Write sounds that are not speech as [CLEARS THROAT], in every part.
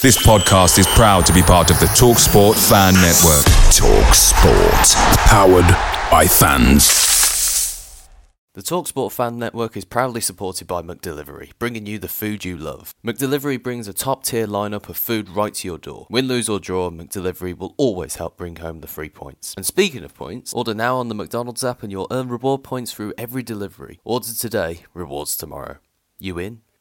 This podcast is proud to be part of the TalkSport Fan Network. TalkSport, powered by fans. The TalkSport Fan Network is proudly supported by McDelivery, bringing you the food you love. McDelivery brings a top-tier lineup of food right to your door. Win, lose or draw, McDelivery will always help bring home the free points. And speaking of points, order now on the McDonald's app and you'll earn reward points through every delivery. Order today, rewards tomorrow. You in?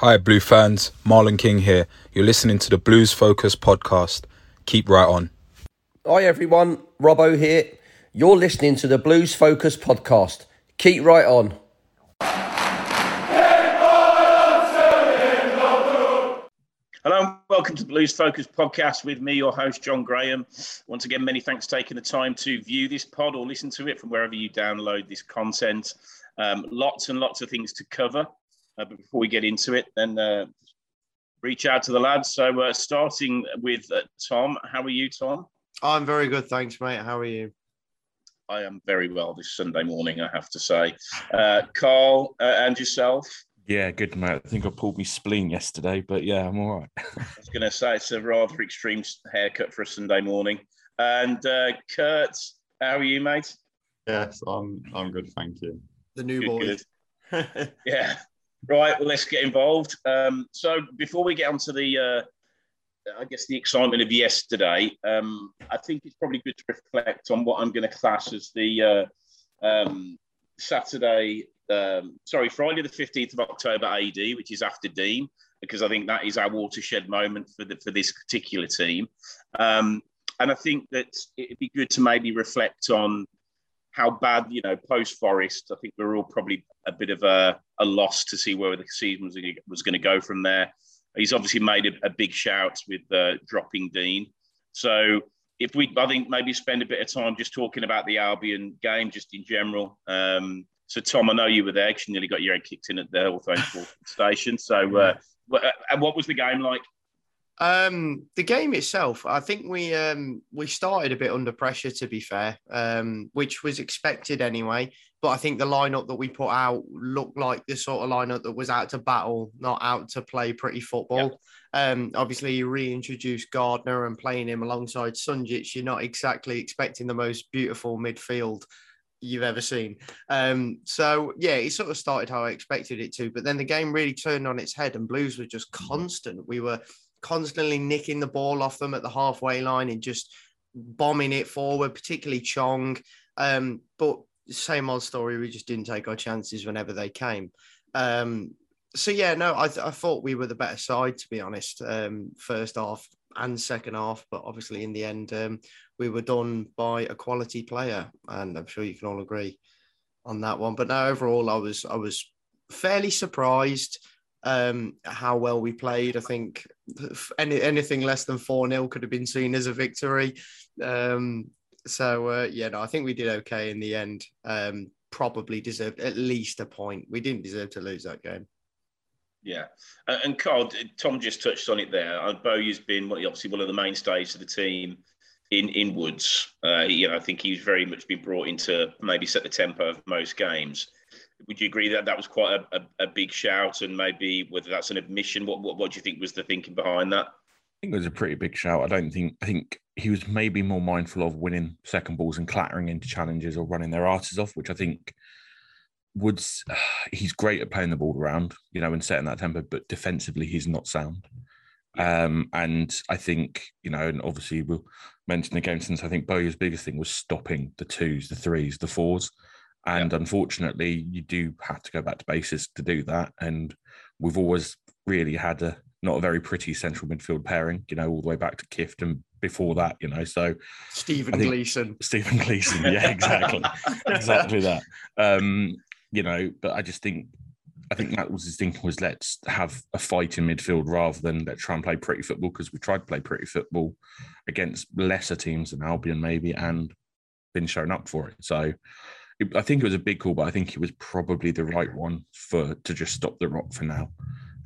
Hi, Blue fans. Marlon King here. You're listening to the Blues Focus podcast. Keep right on. Hi, everyone. Robbo here. You're listening to the Blues Focus podcast. Keep right on. Hello and welcome to the Blues Focus podcast with me, your host, John Graham. Once again, many thanks for taking the time to view this pod or listen to it from wherever you download this content. Um, lots and lots of things to cover. Uh, but before we get into it, then uh, reach out to the lads. So, uh, starting with uh, Tom, how are you, Tom? I'm very good, thanks, mate. How are you? I am very well this Sunday morning, I have to say. Uh, Carl uh, and yourself? Yeah, good mate. I think I pulled my spleen yesterday, but yeah, I'm all right. [LAUGHS] I was going to say it's a rather extreme haircut for a Sunday morning. And uh, Kurt, how are you, mate? Yes, I'm. I'm good, thank you. The new Good, boy. good. [LAUGHS] Yeah. Right. Well, let's get involved. Um, so before we get onto the, uh, I guess the excitement of yesterday, um, I think it's probably good to reflect on what I'm going to class as the uh, um, Saturday um, sorry, Friday the 15th of October AD, which is after Dean, because I think that is our watershed moment for, the, for this particular team. Um, and I think that it'd be good to maybe reflect on how bad, you know, post Forest, I think we are all probably a bit of a, a loss to see where the season was, was going to go from there. He's obviously made a, a big shout with uh, dropping Dean. So if we, I think maybe spend a bit of time just talking about the Albion game, just in general. Um, so, Tom, I know you were there because you nearly got your head kicked in at the Hawthorne [LAUGHS] station. So, uh, and what was the game like? Um, the game itself, I think we um, we started a bit under pressure, to be fair, um, which was expected anyway. But I think the lineup that we put out looked like the sort of lineup that was out to battle, not out to play pretty football. Um, obviously, you reintroduce Gardner and playing him alongside Sunjic, you're not exactly expecting the most beautiful midfield you've ever seen. Um, so yeah, it sort of started how I expected it to, but then the game really turned on its head, and Blues were just constant. We were constantly nicking the ball off them at the halfway line and just bombing it forward, particularly Chong. Um, but same old story. We just didn't take our chances whenever they came. Um, so yeah, no, I, th- I, thought we were the better side to be honest. Um, first half and second half, but obviously in the end, um, we were done by a quality player, and I'm sure you can all agree on that one. But now overall, I was I was fairly surprised um, how well we played. I think any, anything less than 4 0 could have been seen as a victory. Um, so, uh, yeah, no, I think we did okay in the end. Um, probably deserved at least a point. We didn't deserve to lose that game. Yeah, and Carl, Tom just touched on it there. Uh, Bowyer's been obviously one of the mainstays of the team in in Woods. Uh, you know, I think he's very much been brought in to maybe set the tempo of most games. Would you agree that that was quite a, a, a big shout, and maybe whether that's an admission? What, what what do you think was the thinking behind that? I think it was a pretty big shout. I don't think I think he was maybe more mindful of winning second balls and clattering into challenges or running their arses off, which I think Woods, [SIGHS] he's great at playing the ball around, you know, and setting that tempo, but defensively, he's not sound. Um, and I think, you know, and obviously we'll mention the game since I think Bowyer's biggest thing was stopping the twos, the threes, the fours. And yeah. unfortunately, you do have to go back to basis to do that. And we've always really had a not a very pretty central midfield pairing, you know, all the way back to Kift and before that, you know. So Stephen Gleeson. Stephen Gleeson, [LAUGHS] yeah, exactly. exactly that. Um, you know, but I just think I think that was his thinking was let's have a fight in midfield rather than let's try and play pretty football because we tried to play pretty football against lesser teams than Albion maybe and been shown up for it. So I think it was a big call, but I think it was probably the right one for to just stop the rock for now.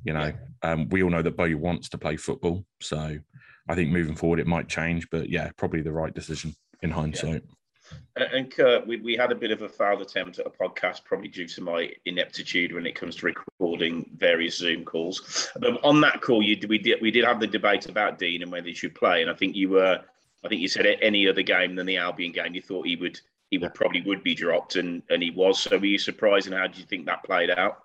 You know, um, we all know that Bowyer wants to play football, so I think moving forward it might change, but yeah, probably the right decision in hindsight. Yeah. And Kurt, we, we had a bit of a failed attempt at a podcast, probably due to my ineptitude when it comes to recording various Zoom calls. But on that call, you we did we did have the debate about Dean and whether he should play, and I think you were, I think you said any other game than the Albion game, you thought he would he probably would be dropped, and and he was. So were you surprised, and how do you think that played out?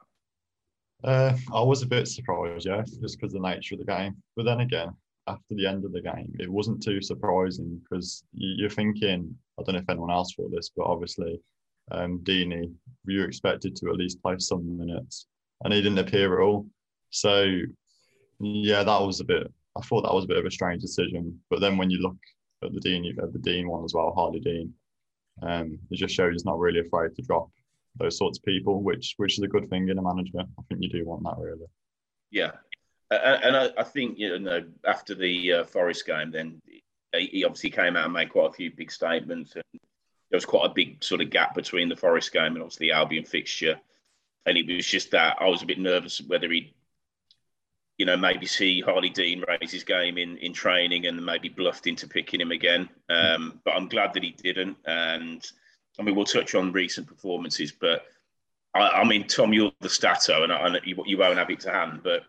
Uh, I was a bit surprised, yeah, just because the nature of the game. But then again, after the end of the game, it wasn't too surprising because you're thinking, I don't know if anyone else thought this, but obviously, um, Deeney, you expected to at least play some minutes, and he didn't appear at all. So, yeah, that was a bit. I thought that was a bit of a strange decision. But then when you look at the Dean, you've had the Dean one as well, Harlee Dean. Um, it just shows he's not really afraid to drop those sorts of people, which which is a good thing in a manager. I think you do want that really. Yeah, and I, I think you know after the uh, Forest game, then he obviously came out and made quite a few big statements, and there was quite a big sort of gap between the Forest game and obviously the Albion fixture, and it was just that I was a bit nervous whether he, you know, maybe see Harlee Dean raise his game in in training and maybe bluffed into picking him again. Um, but I'm glad that he didn't, and I mean we'll touch on recent performances, but I, I mean Tom, you're the stato, and, I, and you, you won't have it to hand, but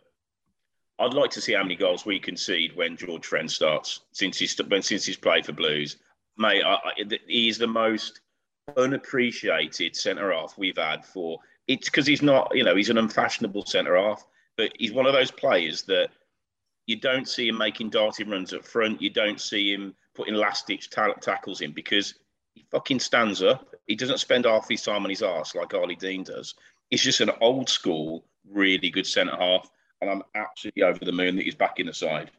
I'd like to see how many goals we concede when George Friend starts since he's since he's played for Blues. Mate, I, I, he's the most unappreciated centre half we've had for. It's because he's not, you know, he's an unfashionable centre half, but he's one of those players that you don't see him making darting runs up front. You don't see him putting last ditch ta- tackles in because he fucking stands up. He doesn't spend half his time on his arse like Harlee Dean does. He's just an old school, really good centre half and I'm absolutely over the moon that he's back in the side.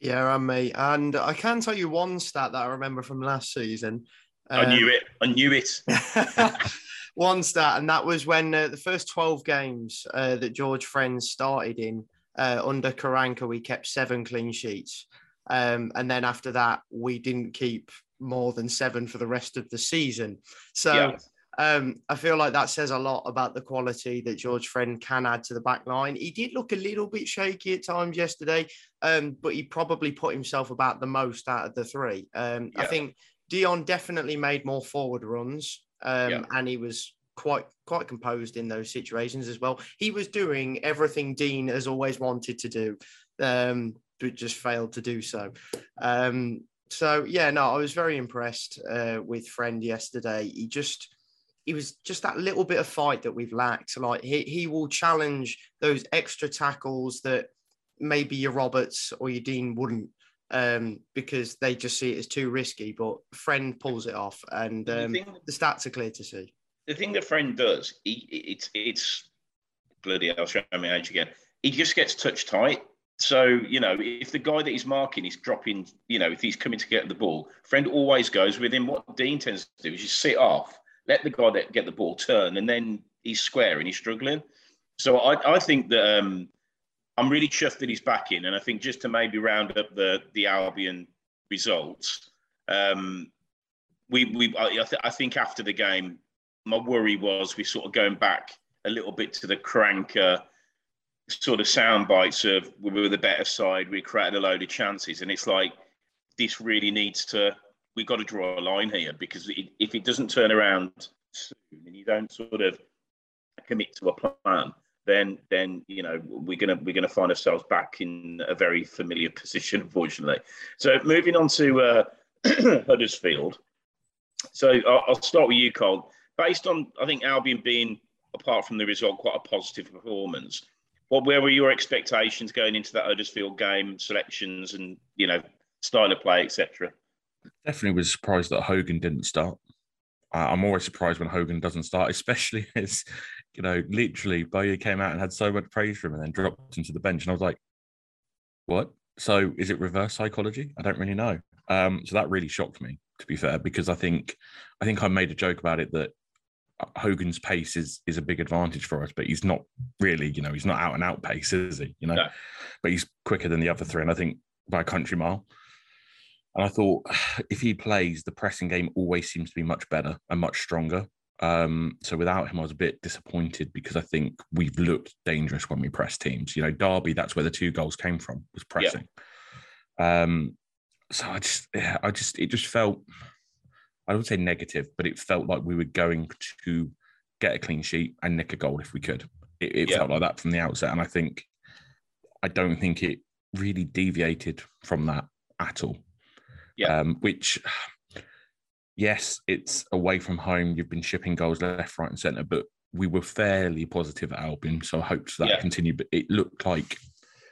Yeah, I'm me. And I can tell you one stat that I remember from last season. Um, I knew it. I knew it. [LAUGHS] [LAUGHS] one stat, and that was when uh, the first 12 games uh, that George Friends started in uh, under Karanka, we kept seven clean sheets. Um, and then after that, we didn't keep more than seven for the rest of the season. So yeah. Um, I feel like that says a lot about the quality that George Friend can add to the back line. He did look a little bit shaky at times yesterday, um, but he probably put himself about the most out of the three. Um, yeah. I think Dion definitely made more forward runs, um, yeah. and he was quite quite composed in those situations as well. He was doing everything Dean has always wanted to do, um, but just failed to do so. Um, so yeah, no, I was very impressed uh, with Friend yesterday. He just he was just that little bit of fight that we've lacked. Like he, he will challenge those extra tackles that maybe your Roberts or your Dean wouldn't um, because they just see it as too risky. But Friend pulls it off, and um, the, thing, the, stats are clear to see. The thing that Friend does, he, it's it's bloody. I'll show my age again. He just gets touch tight. So you know, if the guy that he's marking is dropping, you know, if he's coming to get the ball, Friend always goes with him. What Dean tends to do is just sit off let the guy that get the ball turn, and then he's square and he's struggling. So I, I think that um, I'm really chuffed that he's back in, and I think just to maybe round up the the Albion results, um, we we I, th- I think after the game, my worry was we sort of going back a little bit to the Karanka sort of sound bites of we were the better side, we created a load of chances, and it's like this really needs to we've got to draw a line here because it, if it doesn't turn around soon and you don't sort of commit to a plan, then then you know we're gonna we're gonna find ourselves back in a very familiar position, [LAUGHS] unfortunately. So moving on to uh, [CLEARS THROAT] Huddersfield. So I'll, I'll start with you, Cole. Based on I think Albion being apart from the result quite a positive performance. what where were your expectations going into that Huddersfield game, selections and you know style of play, etc. Definitely was surprised that Hogan didn't start. I'm always surprised when Hogan doesn't start, [LAUGHS] especially as you know, literally Bowyer came out and had so much praise for him and then dropped him to the bench, and I was like, "What?" So is it reverse psychology? I don't really know. Um, so that really shocked me, to be fair, because I think I think I made a joke about it that Hogan's pace is is a big advantage for us, but he's not really, you know, he's not out and out pace, is he? You know, no. but he's quicker than the other three, and I think by a country mile. And I thought [SIGHS] if he plays, the pressing game always seems to be much better and much stronger. Um, so without him, I was a bit disappointed because I think we've looked dangerous when we press teams. You know, Derby, that's where the two goals came from, was pressing. Yeah. Um, so I just, yeah, I just, it just felt I would say negative, but it felt like we were going to get a clean sheet and nick a goal if we could. It, it yeah. felt like that from the outset, and I think I don't think it really deviated from that at all. Yeah. Um, which, yes, it's away from home. You've been shipping goals left, right, and centre, but we were fairly positive at Albion, so I hope that yeah. continued. But it looked like,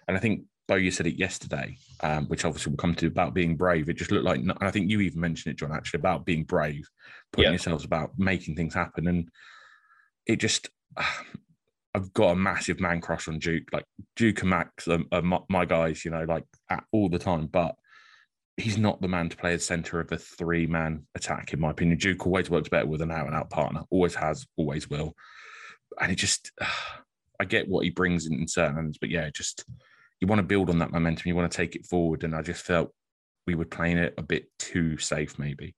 and I think Bo, you said it yesterday, um, which obviously we'll come to about being brave. It just looked like, and I think you even mentioned it, John, actually about being brave, putting yeah. yourselves about making things happen, and it just. [SIGHS] I've got a massive man crush on Duke. Like Duke and Max are, are my, my, guys, you know, like at, all the time. But he's not the man to play as centre of a three man attack, in my opinion. Duke always works better with an out and out partner, always has, always will. And it just, uh, [SIGHS] I get what he brings in, in certain ends, but yeah, just you want to build on that momentum, you want to take it forward. And I just felt we were playing it a bit too safe, maybe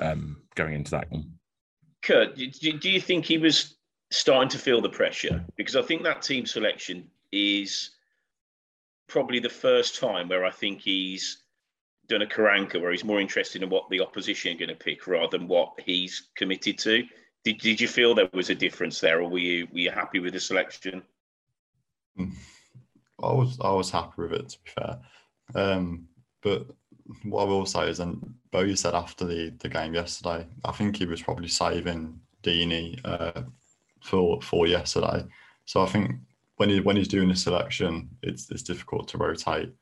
um, going into that one. Kurt, do you think he was starting to feel the pressure? Because I think that team selection is probably the first time where I think he's done a Karanka where he's more interested in what the opposition are going to pick rather than what he's committed to. Did, did you feel there was a difference there, or were you were you happy with the selection? Hmm. I was I was happy with it to be fair. Um, but what I will say is, and Bowyer said after the, the game yesterday, I think he was probably saving Deeney uh, for for yesterday. So I think when he when he's doing the selection, it's it's difficult to rotate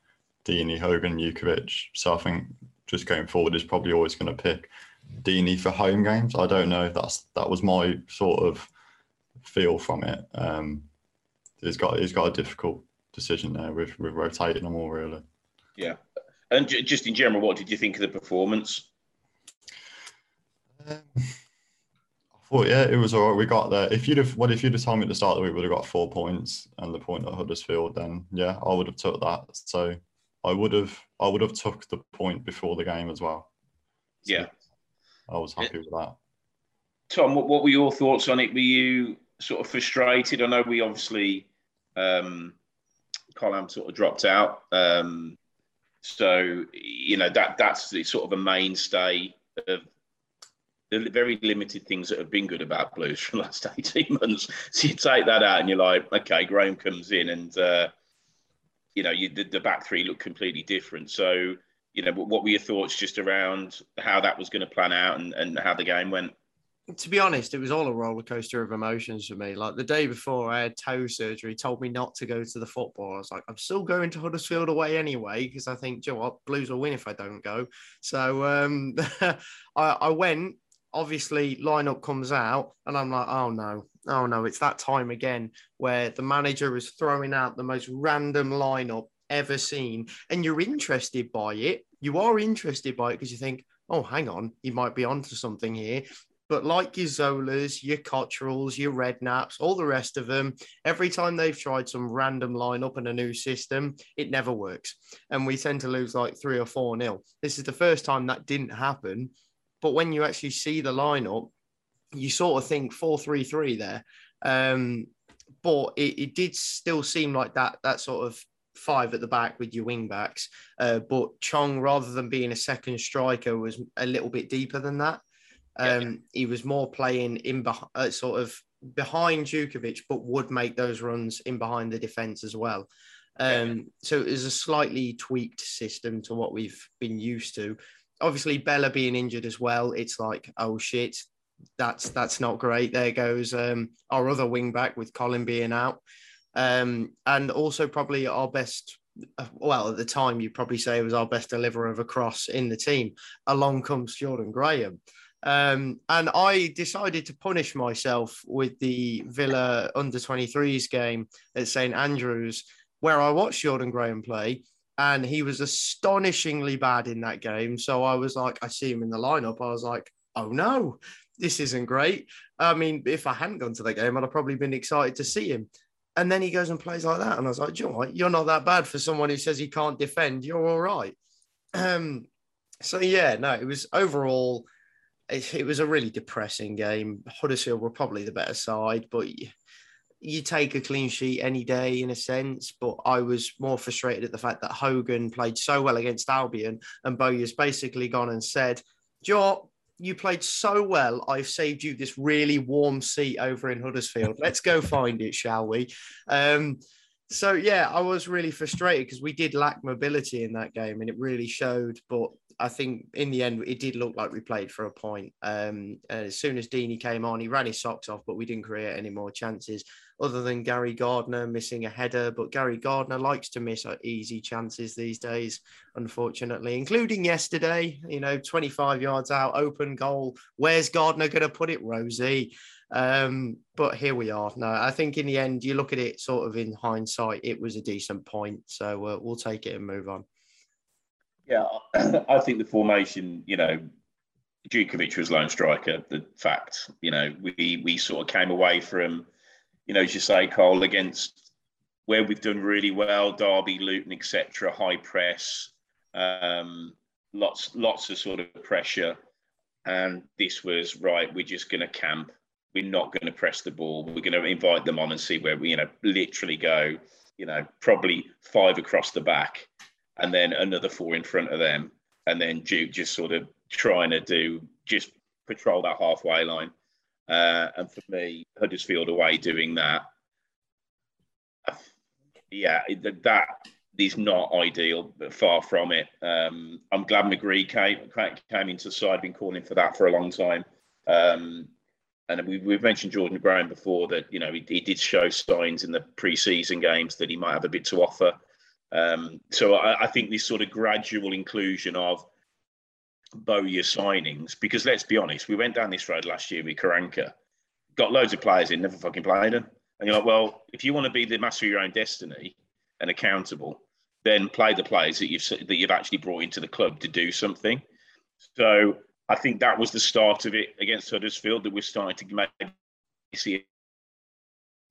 Deeney, Hogan, Jutkiewicz. So I think just going forward, is probably always going to pick Deeney for home games. I don't know. That's that was my sort of feel from it. Um, he's got he's got a difficult decision there with, with rotating them all, really. Yeah. And j- just in general, what did you think of the performance? Um, I thought, yeah, it was all right. We got there. If you'd have, what if you'd have told me at the start that we would have got four points and the point at Huddersfield, then yeah, I would have took that. So I would have, I would have took the point before the game as well. So yeah. I was happy with that. Tom, what, what were your thoughts on it? Were you sort of frustrated? I know we obviously um, Colin sort of dropped out. Um, so you know that that's the sort of a mainstay of the very limited things that have been good about Blues for the last [LAUGHS] eighteen months. So you take that out and you're like, okay, Graham comes in and uh, you know you, the, the back three looked completely different. So you know what were your thoughts just around how that was going to plan out and, and how the game went? to be honest, it was all a roller coaster of emotions for me. Like the day before I had toe surgery, told me not to go to the football. I was like, I'm still going to Huddersfield away anyway, because I think, you know what, Blues will win if I don't go. So um, [LAUGHS] I, I went. Obviously, lineup comes out, and I'm like, oh no, oh no, it's that time again where the manager is throwing out the most random lineup ever seen, and you're interested by it. You are interested by it because you think, oh, hang on, he might be onto something here. But like your Zolas, your Cotterills, your Redknapps, all the rest of them, every time they've tried some random lineup in a new system, it never works. And we tend to lose like three or four nil. This is the first time that didn't happen. But when you actually see the lineup, you sort of think 4 3 3 there. Um, but it, it, did still seem like that that sort of five at the back with your wing backs. Uh, but Chong, rather than being a second striker, was a little bit deeper than that. Um, yeah. He was more playing in behind, uh, sort of behind Jutkiewicz, but would make those runs in behind the defense as well. Um, yeah. So it was a slightly tweaked system to what we've been used to. Obviously, Bela being injured as well, it's like, oh shit, that's that's not great. There goes um, our other wing back with Colin being out. Um, and also probably our best well, at the time, you'd probably say it was our best deliverer of a cross in the team. Along comes Jordan Graham. Um, and I decided to punish myself with the Villa under 23s game at St Andrews, where I watched Jordan Graham play, and he was astonishingly bad in that game. So I was like, I see him in the lineup. I was like, oh no, this isn't great. I mean, if I hadn't gone to that game, I'd have probably been excited to see him. And then he goes and plays like that. And I was like, you know what? You're not that bad for someone who says he can't defend. You're all right. [CLEARS THROAT] Um, so, yeah, no, it was overall, it, it was a really depressing game. Huddersfield were probably the better side, but you, take a clean sheet any day in a sense. But I was more frustrated at the fact that Hogan played so well against Albion and Bowyer's basically gone and said, Joe, you played so well. I've saved you this really warm seat over in Huddersfield. Let's go find it, shall we? Um, so yeah, I was really frustrated because we did lack mobility in that game, and it really showed. But I think in the end, it did look like we played for a point. Um, as soon as Deeney came on, he ran his socks off, but we didn't create any more chances other than Gary Gardner missing a header. But Gary Gardner likes to miss easy chances these days, unfortunately, including yesterday. You know, 25 yards out, open goal. Where's Gardner going to put it, Rosie? Um, but here we are. No, I think in the end, you look at it sort of in hindsight, it was a decent point. So uh, we'll take it and move on. Yeah, I think the formation, you know, Jutkiewicz was lone striker. The fact, you know, we we sort of came away from, you know, as you say, Cole, against where we've done really well, Derby, Luton, etc. High press, um, lots lots of sort of pressure, and this was right. We're just going to camp we're not going to press the ball. We're going to invite them on and see where we, you know, literally go, you know, probably five across the back and then another four in front of them. And then Duke just sort of trying to do, just patrol that halfway line. Uh, and for me, Huddersfield away doing that, yeah, that is not ideal, but far from it. Um, I'm glad McGree came came into the side. Been calling for that for a long time. Um, and we, have mentioned Jordan Graham before that you know he, he, did show signs in the pre-season games that he might have a bit to offer. Um, so I, I, think this sort of gradual inclusion of Bowyer signings, because let's be honest, we went down this road last year with Karanka, got loads of players in, never fucking played them, and you're like, well, if you want to be the master of your own destiny and accountable, then play the players that you've that you've actually brought into the club to do something. So I think that was the start of it against Huddersfield that we're starting to maybe see.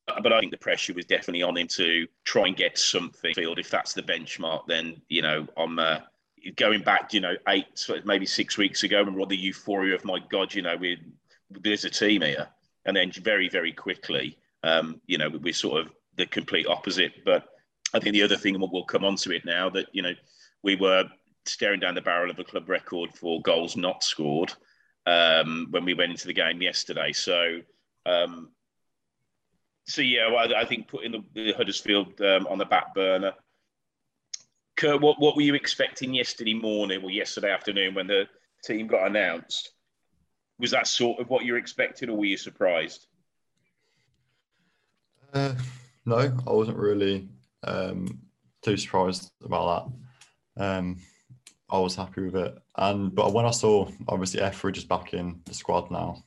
But I think the pressure was definitely on him to try and get something. Field, if that's the benchmark, then you know I'm uh, going back, you know, eight maybe six weeks ago, and the euphoria of my God, you know, we there's a team here, and then very very quickly, um, you know, we're sort of the complete opposite. But I think the other thing, and we'll come on to it now, that you know, we were staring down the barrel of a club record for goals not scored um, when we went into the game yesterday. So, um, so yeah, well, I, think putting the, the Huddersfield um, on the back burner. Kurt, what, what were you expecting yesterday morning or yesterday afternoon when the team got announced? Was that sort of what you expected, or were you surprised? Uh, no, I wasn't really um, too surprised about that. Um, I was happy with it. And but when I saw obviously Etheridge is back in the squad now,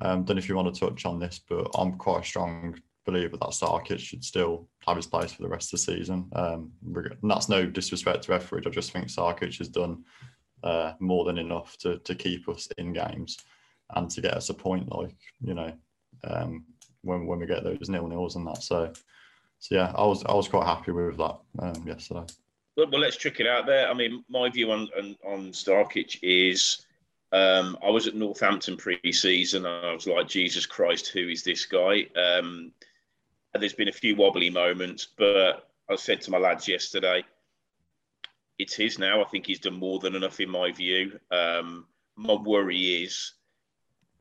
um, don't know if you want to touch on this, but I'm quite a strong believer that Sarkic should still have his place for the rest of the season. Um, and that's no disrespect to Etheridge. I just think Sarkic has done uh, more than enough to to keep us in games and to get us a point. Like you know, um, when when we get those nil nils and that. So so yeah, I was I was quite happy with that um, yesterday. Well, well, let's check it out there. I mean, my view on on, on Sarkic is um, I was at Northampton pre-season and I was like, Jesus Christ, who is this guy? Um, there's been a few wobbly moments, but I said to my lads yesterday, it's his now. I think he's done more than enough in my view. Um, my worry is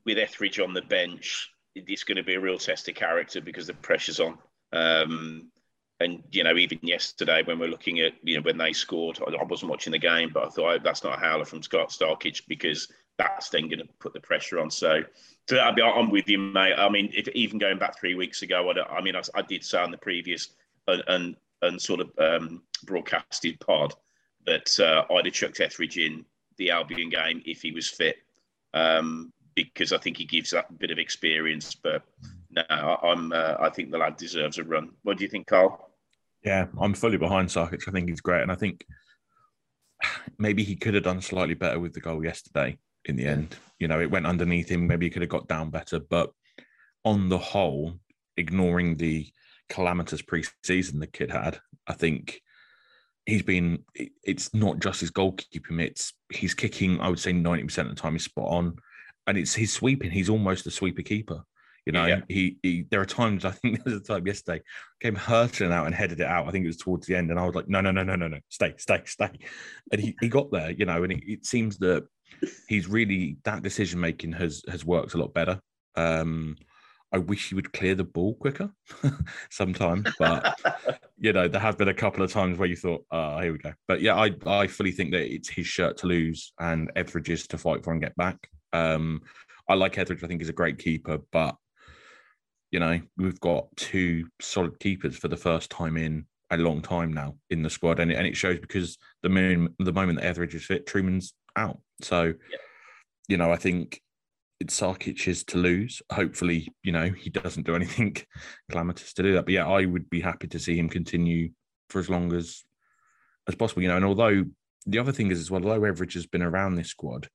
with Etheridge on the bench, it's going to be a real test of character because the pressure's on. Um, and you know, even yesterday when we're looking at you know when they scored, I wasn't watching the game, but I thought that's not a howler from Scott Sarkic because that's then going to put the pressure on. So, so I'll be, I'm with you, mate. I mean, if, even going back three weeks ago, I, I mean, I, I, did say on the previous and and, and sort of um, broadcasted pod that uh, I'd have chucked Etheridge in the Albion game if he was fit, um, because I think he gives that a bit of experience. But no, I'm uh, I think the lad deserves a run. What do you think, Carl? Yeah, I'm fully behind Sarkic. I think he's great, and I think maybe he could have done slightly better with the goal yesterday. In the end, you know, it went underneath him. Maybe he could have got down better, but on the whole, ignoring the calamitous preseason the kid had, I think he's been. It's not just his goalkeeping; it's he's kicking. I would say ninety percent of the time he's spot on, and it's his sweeping. He's almost a sweeper keeper. You know, yeah. he, he there are times I think [LAUGHS] there was a time yesterday came hurtling out and headed it out. I think it was towards the end, and I was like, no, no, no, no, no, no, stay, stay, stay. And he, he got there, you know, and it, it seems that he's really that decision making has has worked a lot better. Um, I wish he would clear the ball quicker [LAUGHS] sometimes, but [LAUGHS] you know, there have been a couple of times where you thought, oh, here we go. But yeah, I I fully think that it's his shirt to lose and Etheridge's to fight for and get back. Um, I like Etheridge. I think he's a great keeper, but you know, we've got two solid keepers for the first time in a long time now in the squad, and it, and it shows because the moon, the moment that Etheridge is fit, Trueman's out. So, yeah. you know, I think it's Sarkic's to lose. Hopefully, you know, he doesn't do anything [LAUGHS] calamitous to do that. But yeah, I would be happy to see him continue for as long as as possible. You know, and although the other thing is as well, although Etheridge has been around this squad,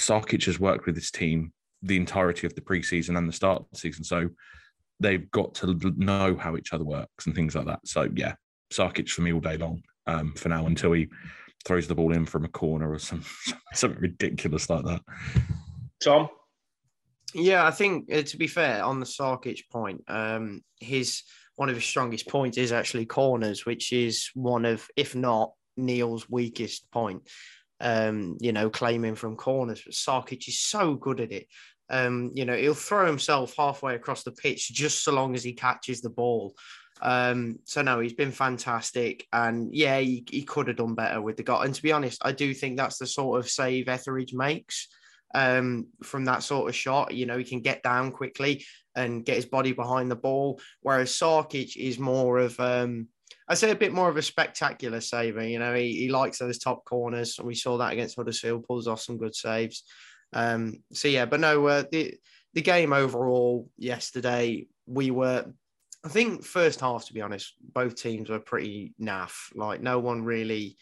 Sarkic has worked with this team the entirety of the preseason and the start of the season. So they've got to know how each other works and things like that. So yeah, Sarkic for me all day long um, for now until he throws the ball in from a corner or some [LAUGHS] something ridiculous like that. Tom. Yeah, I think uh, to be fair on the Sarkic point, um, his one of his strongest points is actually corners, which is one of, if not Neil's weakest point. Um, you know, claiming from corners, but Sarkic is so good at it. Um, you know, he'll throw himself halfway across the pitch just so long as he catches the ball. Um, so no, he's been fantastic, and yeah, he, he could have done better with the goal. And to be honest, I do think that's the sort of save Etheridge makes um, from that sort of shot. You know, he can get down quickly and get his body behind the ball, whereas Sarkic is more of um, I say a bit more of a spectacular saver. You know, he, he likes those top corners. And we saw that against Huddersfield, pulls off some good saves. Um, so yeah, but no, uh, the the game overall yesterday, we were, I think, first half to be honest, both teams were pretty naff. Like no one really,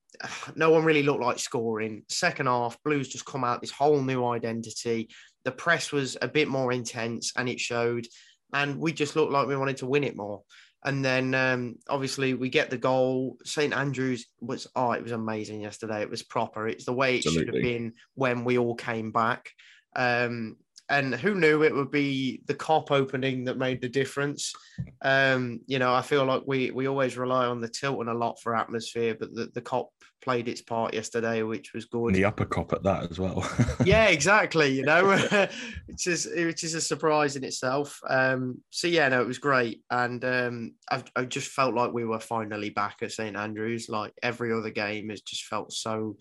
[SIGHS] no one really looked like scoring. Second half, Blues just come out this whole new identity. The press was a bit more intense, and it showed. And we just looked like we wanted to win it more. And then um, obviously we get the goal. St Andrews was oh, it was amazing yesterday. It was proper. It's the way it Absolutely. should have been when we all came back. Um, and who knew it would be the Kop opening that made the difference? Um, you know, I feel like we we always rely on the Tilton a lot for atmosphere, but the, the Kop played its part yesterday, which was good. And the upper Kop at that as well. [LAUGHS] yeah, exactly. You know, [LAUGHS] which is which is a surprise in itself. Um, so yeah, no, it was great, and um, I, I just felt like we were finally back at St Andrews. Like every other game has just felt so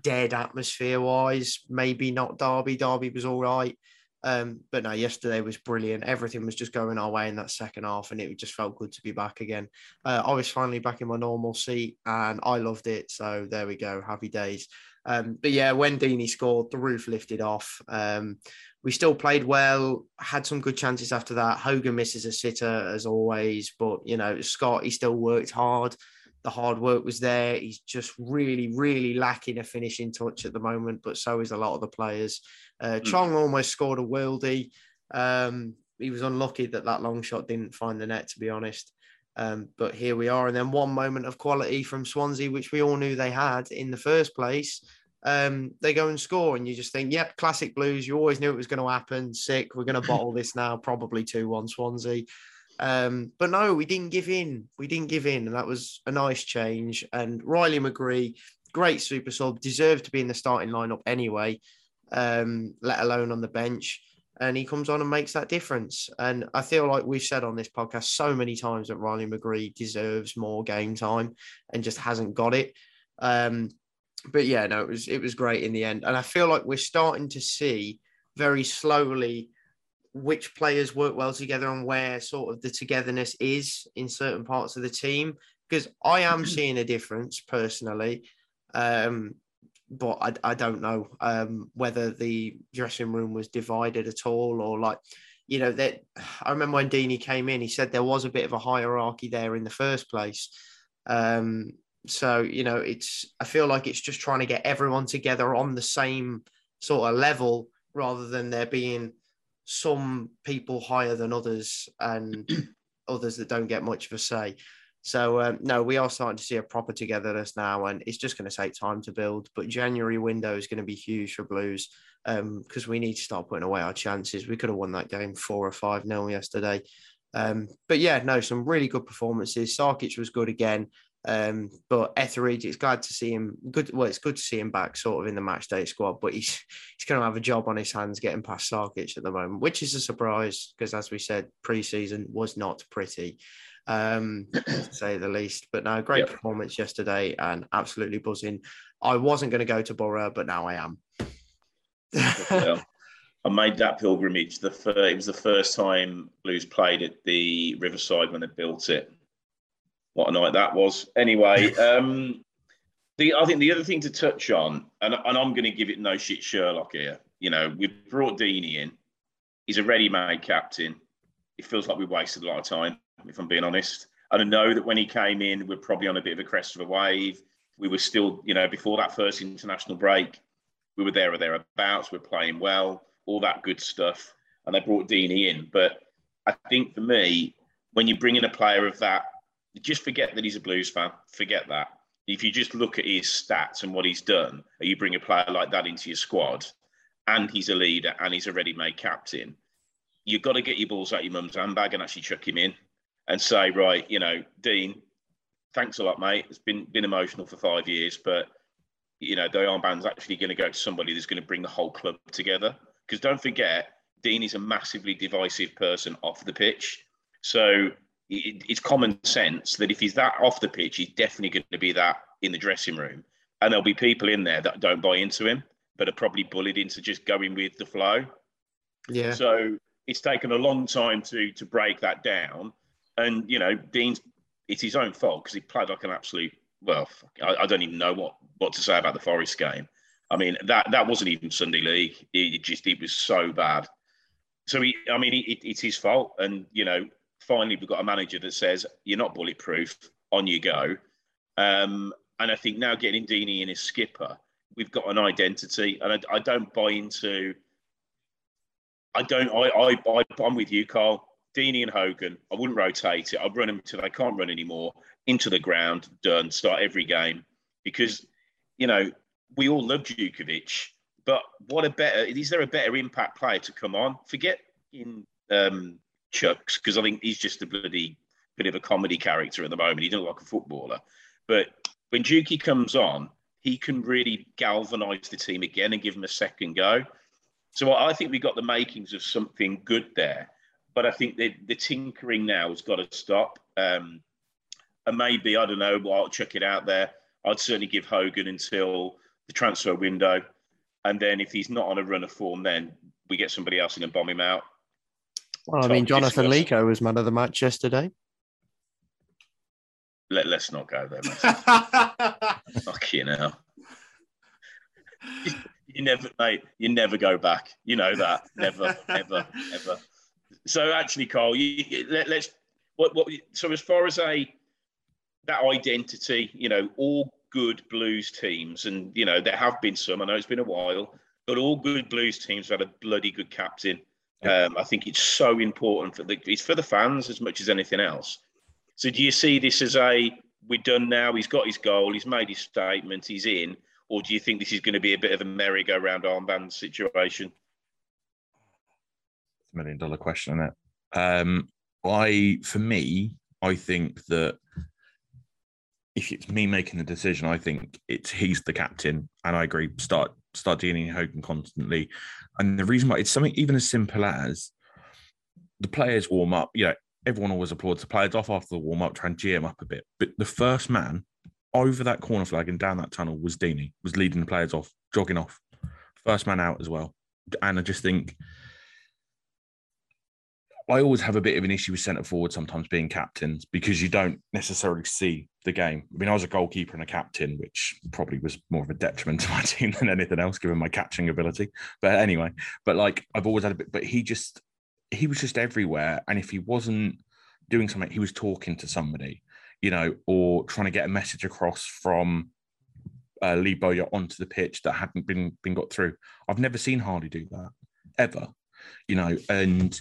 dead atmosphere wise. Maybe not Derby. Derby was all right. Um, but no, yesterday was brilliant. Everything was just going our way in that second half, and it just felt good to be back again. Uh, I was finally back in my normal seat, and I loved it. So there we go, happy days. Um, but yeah, when Deeney scored, the roof lifted off. Um, we still played well, had some good chances after that. Hogan misses a sitter as always, but you know Scott he still worked hard the hard work was there. He's just really, really lacking a finishing touch at the moment, but so is a lot of the players. Uh, mm. Chong almost scored a worldie. Um, he was unlucky that that long shot didn't find the net, to be honest. Um, but here we are. And then one moment of quality from Swansea, which we all knew they had in the first place. Um, they go and score, and you just think, yep, classic blues. You always knew it was going to happen. Sick. We're going [LAUGHS] to bottle this now, probably 2 1 Swansea. Um, but no, we didn't give in. We didn't give in, and that was a nice change. And Riley McGree, great super sub, deserved to be in the starting lineup anyway, um, let alone on the bench. And he comes on and makes that difference. And I feel like we've said on this podcast so many times that Riley McGree deserves more game time and just hasn't got it. Um, but yeah, no, it was it was great in the end, and I feel like we're starting to see very slowly which players work well together and where sort of the togetherness is in certain parts of the team. Because I am seeing a difference personally, um, but I, I don't know um, whether the dressing room was divided at all or like you know that I remember when Deeney came in, he said there was a bit of a hierarchy there in the first place. Um, so you know, it's I feel like it's just trying to get everyone together on the same sort of level rather than there being some people higher than others and [CLEARS THROAT] others that don't get much of a say. So um, no, we are starting to see a proper togetherness now, and it's just going to take time to build. But January window is going to be huge for Blues because um, we need to start putting away our chances. We could have won that game four or five nil yesterday. Um, but yeah, no, some really good performances. Sarkic was good again. Um, but Etheridge, it's glad to see him. Good. Well, it's good to see him back, sort of in the match day squad. But he's he's going to have a job on his hands getting past Sarkic at the moment, which is a surprise because, as we said, preseason was not pretty, um, to say the least. But no, great yep. performance yesterday and absolutely buzzing. I wasn't going to go to Borough, but now I am. [LAUGHS] I made that pilgrimage. The first, it was the first time Blues played at the Riverside when they built it. What a night that was. Anyway, [LAUGHS] um, the I think the other thing to touch on, and, and I'm going to give it no shit Sherlock here. You know, we've brought Deeney in. He's a ready-made captain. It feels like we wasted a lot of time, if I'm being honest. And I know that when he came in, we're probably on a bit of a crest of a wave. We were still, you know, before that first international break, we were there or thereabouts. We're playing well, all that good stuff. And they brought Deeney in. But I think for me, when you bring in a player of that, just forget that he's a Blues fan. Forget that. If you just look at his stats and what he's done, you bring a player like that into your squad, and he's a leader and he's a ready-made captain, you've got to get your balls out of your mum's handbag and actually chuck him in and say, right, you know, Dean, thanks a lot, mate. It's been been emotional for five years, but you know, the armband's actually going to go to somebody that's going to bring the whole club together. Because don't forget, Dean is a massively divisive person off the pitch. So it, it's common sense that if he's that off the pitch, he's definitely going to be that in the dressing room. And there'll be people in there that don't buy into him, but are probably bullied into just going with the flow. Yeah. So it's taken a long time to to break that down. And you know, Dean's it's his own fault because he played like an absolute well, I, I, don't even know what what to say about the Forest game. I mean, that that wasn't even Sunday League. It, it just it was so bad. So he, I mean, it, it's his fault. And you know, finally we've got a manager that says you're not bulletproof. On you go. Um, and I think now getting Deeney in as skipper, we've got an identity, and I, I don't buy into. I don't. I, I, I I'm with you, Carl. Deeney and Hogan. I wouldn't rotate it. I'd run them until they can't run anymore into the ground, done, start every game. Because, you know, we all love Jutkiewicz, but what a better, is there a better impact player to come on? Forget in um, Chuks, because I think he's just a bloody bit of a comedy character at the moment. He doesn't look like a footballer. But when Juki comes on, he can really galvanise the team again and give them a second go. So I think we've got the makings of something good there. But I think the, the tinkering now has got to stop. Um, and maybe I don't know. I'll check it out there. I'd certainly give Hogan until the transfer window, and then if he's not on a run of form, then we get somebody else in and bomb him out. Well, I mean, Jonathan Leko was man of the match yesterday. Let, let's not go there, mate. [LAUGHS] Fuck you now. You never, mate. You never go back. You know that. Never, ever, ever. So actually, Carl, you, let, us what, what. So as far as a that identity, you know, all good Blues teams, and you know there have been some. I know it's been a while, but all good Blues teams have had a bloody good captain. Um, I think it's so important for the it's for the fans as much as anything else. So do you see this as a we're done now? He's got his goal. He's made his statement. He's in. Or do you think this is going to be a bit of a merry-go-round armband situation? Million dollar question, isn't it? Um, I, for me, I think that if it's me making the decision, I think it's he's the captain, and I agree. Start start Deeney Hogan constantly, and the reason why it's something even as simple as the players warm up. You know, everyone always applauds the players off after the warm up, try and them up a bit. But the first man over that corner flag and down that tunnel was Deeney, was leading the players off, jogging off, first man out as well. And I just think I always have a bit of an issue with centre forward sometimes being captains because you don't necessarily see the game. I mean, I was a goalkeeper and a captain, which probably was more of a detriment to my [LAUGHS] team than anything else, given my catching ability. But anyway, but like I've always had a bit, but he just he was just everywhere. And if he wasn't doing something, he was talking to somebody, you know, or trying to get a message across from uh, Lee Bowyer onto the pitch that hadn't been been got through. I've never seen Hardy do that ever, you know, and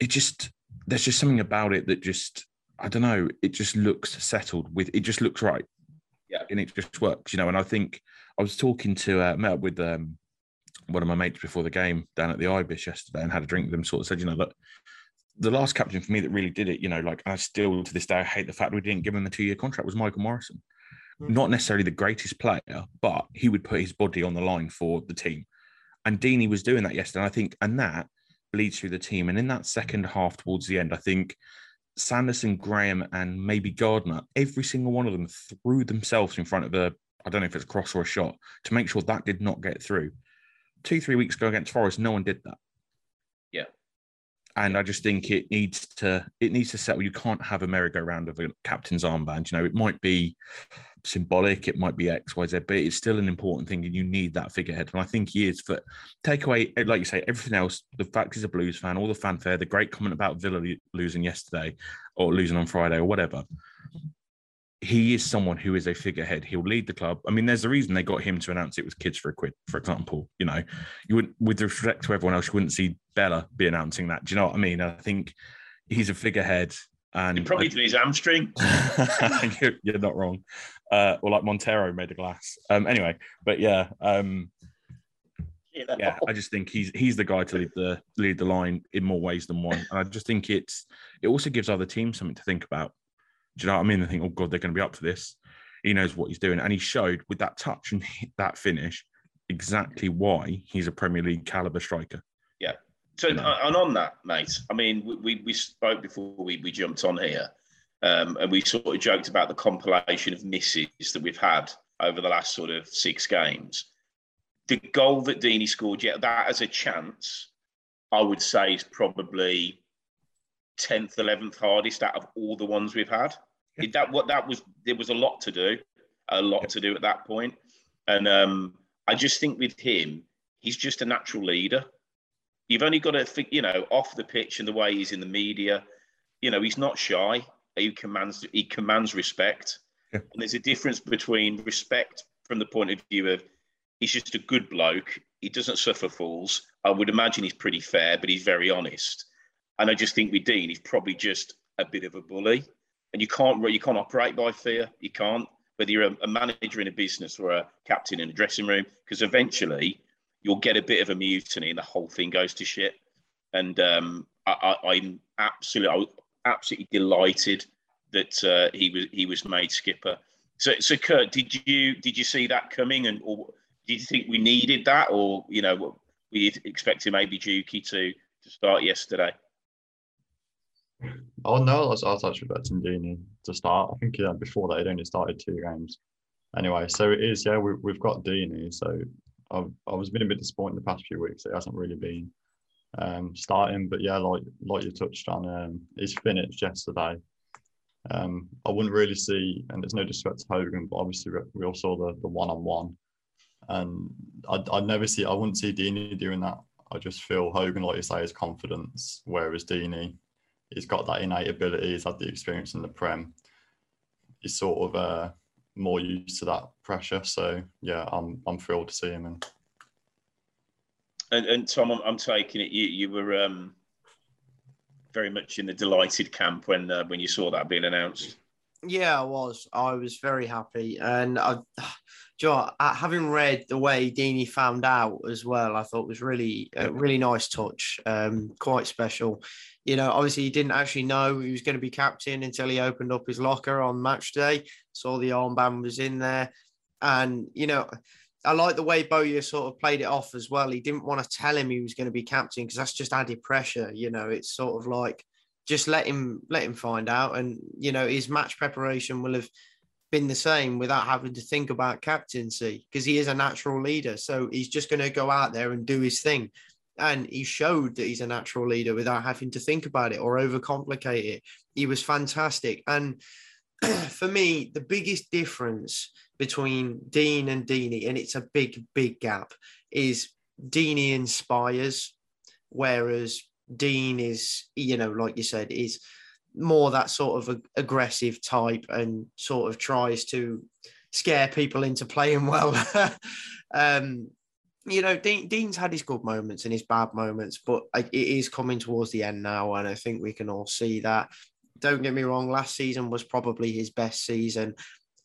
it just there's just something about it that just I don't know. It just looks settled with. It just looks right. Yeah, and it just works, you know. And I think I was talking to uh, met up with um, one of my mates before the game down at the Ibis yesterday and had a drink with them. Sort of said, you know, look, the last captain for me that really did it, you know, like I still to this day I hate the fact we didn't give him a two year contract was Michael Morrison. Mm-hmm. Not necessarily the greatest player, but he would put his body on the line for the team. And Deeney was doing that yesterday. And I think, and that bleeds through the team. And in that second half towards the end, I think Sanderson, Graham, and maybe Gardner, every single one of them threw themselves in front of a, I don't know if it's a cross or a shot, to make sure that did not get through. Two, three weeks ago against Forest, no one did that. Yeah. And I just think it needs to it needs to settle. You can't have a merry-go-round of a captain's armband. You know, it might be symbolic, it might be X, Y, Z, but it's still an important thing, and you need that figurehead. And I think he is. For take away, eh, like you say, everything else. The fact he's a Blues fan, all the fanfare, the great comment about Villa losing yesterday or losing on Friday or whatever. He is someone who is a figurehead. He'll lead the club. I mean, there's a reason they got him to announce it was kids for a quid, for example. You know, you would, with respect to everyone else, you wouldn't see Bella be announcing that. Do you know what I mean? I think he's a figurehead. And he probably did his hamstring. [LAUGHS] you're, you're, not wrong. Uh, or like Montero made a glass. Um, anyway, but yeah, um, yeah, I just think he's he's the guy to lead the lead the line in more ways than one. And I just think it's it also gives other teams something to think about. Do you know what I mean? They think, oh god, they're going to be up to this. He knows what he's doing, and he showed with that touch and [LAUGHS] that finish exactly why he's a Premier League caliber striker. Yeah, so, and on that, mate, I mean, we, we spoke before we, we jumped on here, um, and we sort of joked about the compilation of misses that we've had over the last sort of six games. The goal that Deeney scored, yeah, that as a chance, I would say is probably 10th, 11th hardest out of all the ones we've had. Yeah. That what that was there was a lot to do, a lot yeah. to do at that point. And um, I just think with him, he's just a natural leader. You've only got to think, you know, off the pitch and the way he's in the media. You know, he's not shy. He commands he commands respect. Yeah. And there's a difference between respect from the point of view of he's just a good bloke. He doesn't suffer fools. I would imagine he's pretty fair, but he's very honest. And I just think with Dean, he's probably just a bit of a bully. And you can't you can't operate by fear. You can't, whether you're a, a manager in a business or a captain in a dressing room, because eventually you'll get a bit of a mutiny and the whole thing goes to shit. And um, I, am absolutely, absolutely delighted that uh, he was he was made skipper. So, so Kurt, did you did you see that coming, and or did you think we needed that, or you know, we expecting maybe Juki to to start yesterday? Oh no, I was, I was actually expecting Deeney to start. I think yeah, before that he'd only started two games. Anyway, so it is. Yeah, we, we've got Deeney, So I've I was been a bit disappointed the past few weeks. It hasn't really been um, starting, but yeah, like like you touched on, um, he's finished yesterday. Um, I wouldn't really see, and there's no disrespect to Hogan, but obviously we all saw the the one on one, and I'd, I'd never see, I wouldn't see Deeney doing that. I just feel Hogan, like you say, his confidence, whereas Deeney, he's got that innate ability, he's had the experience in the Prem. He's sort of uh, more used to that pressure. So yeah, I'm I'm thrilled to see him. And and, and Tom, I'm, I'm, taking it you you were um, very much in the delighted camp when uh, when you saw that being announced. Yeah, I was. I was very happy, and I, [SIGHS] Joe, having read the way Deeney found out as well, I thought was really a really nice touch, um, quite special. You know, obviously he didn't actually know he was going to be captain until he opened up his locker on match day, saw the armband was in there, and you know, I like the way Bowyer sort of played it off as well. He didn't want to tell him he was going to be captain because that's just added pressure. You know, it's sort of like just let him let him find out, and you know his match preparation will have been the same without having to think about captaincy because he is a natural leader. So he's just going to go out there and do his thing. And he showed that he's a natural leader without having to think about it or overcomplicate it. He was fantastic. And [CLEARS THROAT] for me, the biggest difference between Dean and Deeney, and it's a big, big gap, is Deeney inspires, whereas Dean is, you know, like you said, is more that sort of aggressive type and sort of tries to scare people into playing well. [LAUGHS] um, you know, Dean, Dean's had his good moments and his bad moments, but it is coming towards the end now, and I think we can all see that. Don't get me wrong, last season was probably his best season,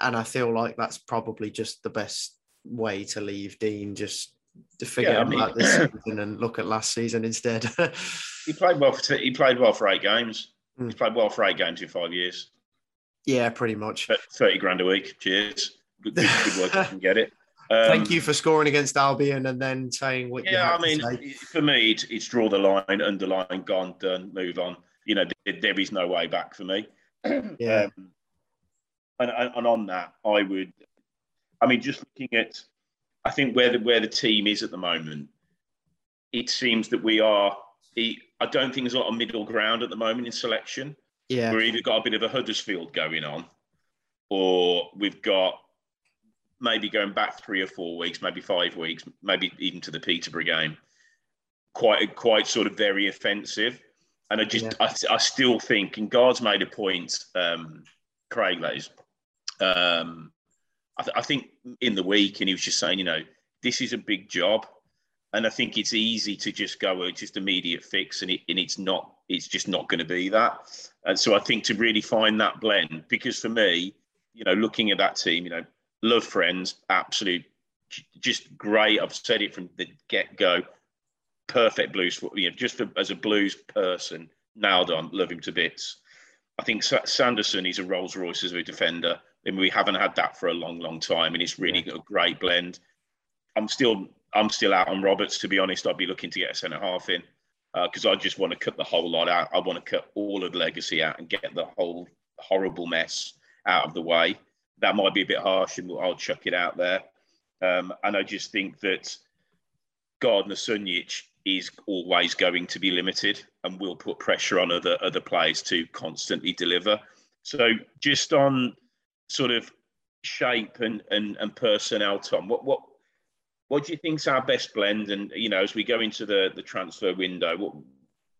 and I feel like that's probably just the best way to leave Dean. Just to forget yeah, I mean, about this [LAUGHS] season and look at last season instead. [LAUGHS] he played well for he played well for eight games. Mm. He's played well for eight games in five years. Yeah, pretty much. Thirty grand a week. Cheers. Good, good, good work. you can get it. [LAUGHS] Um, Thank you for scoring against Albion and then saying what. Yeah, I mean, for me, it's, it's, draw the line, underline, gone, done, move on. You know, there, there is no way back for me. [CLEARS THROAT] yeah. Um, and, and on that, I would. I mean, just looking at, I think where the where the team is at the moment, it seems that we are. I don't think there's a lot of middle ground at the moment in selection. Yeah, we've either got a bit of a Huddersfield going on, or we've got maybe going back three or four weeks, maybe five weeks, maybe even to the Peterborough game, quite quite sort of very offensive. And I just yeah. I, I still think, and Guards made a point, um, Craig Lays, um, I, th- I think in the week, and he was just saying, you know, this is a big job, and I think it's easy to just go, well, just immediate fix, and, it, and it's not, it's just not going to be that. And so I think to really find that blend, because for me, you know, looking at that team, you know, love friends, absolute, just great. I've said it from the get go. Perfect blues, you know, just for, as a blues person, nailed on. Love him to bits. I think Sanderson, he's a Rolls Royce as a defender. and we haven't had that for a long, long time, and it's really got a great blend. I'm still, I'm still out on Roberts. To be honest, I'd be looking to get a centre half in because uh, I just want to cut the whole lot out. I want to cut all of the legacy out and get the whole horrible mess out of the way that might be a bit harsh, and I'll chuck it out there. Um, and I just think that Gardner Sunjic is always going to be limited and will put pressure on other other players to constantly deliver. So just on sort of shape and and, and personnel, Tom, what what what do you think's our best blend? And you know, as we go into the the transfer window, what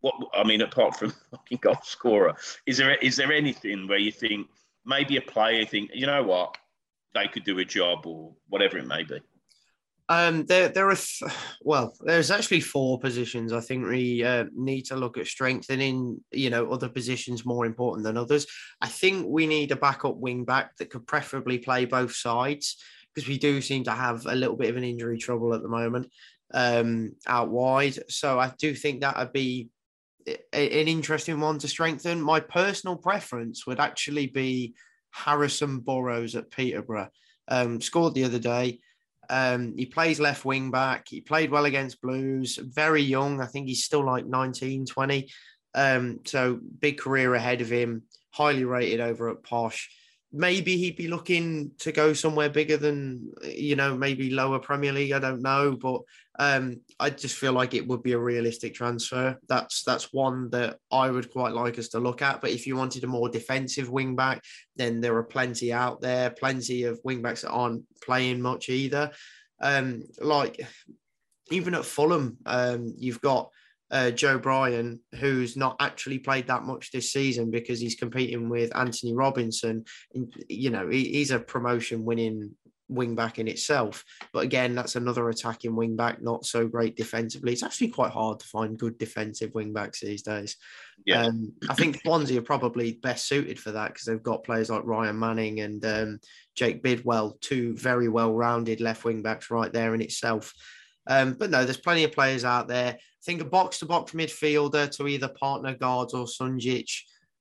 what I mean, apart from [LAUGHS] fucking goal scorer, is there is there anything where you think maybe a player think, you know what, they could do a job or whatever it may be? Um, there, there are, th- [SIGHS] well, there's actually four positions I think we uh, need to look at strengthening. You know, other positions more important than others. I think we need a backup wing back that could preferably play both sides because we do seem to have a little bit of an injury trouble at the moment um, out wide. So I do think that would be an interesting one to strengthen. My personal preference would actually be Harrison Burrows at Peterborough. Um, scored the other day. Um, he plays left wing back. He played well against Blues. Very young. I think he's still like 19, 20. Um, so big career ahead of him. Highly rated over at Posh maybe he'd be looking to go somewhere bigger than you know maybe lower Premier League. I don't know, but um, I just feel like it would be a realistic transfer. That's that's one that I would quite like us to look at. But if you wanted a more defensive wing back, then there are plenty out there, plenty of wing backs that aren't playing much either. Um, like even at Fulham, um, you've got uh, Joe Bryan, who's not actually played that much this season because he's competing with Antonee Robinson. And, you know, he, he's a promotion winning wing back in itself. But again, that's another attacking wing back, not so great defensively. It's actually quite hard to find good defensive wing backs these days. Yeah. Um, I think Swansea are probably best suited for that because they've got players like Ryan Manning and um, Jake Bidwell, two very well rounded left wing backs right there in itself. Um, but no, there's plenty of players out there. I think a box to box midfielder to either partner guards or Sunjic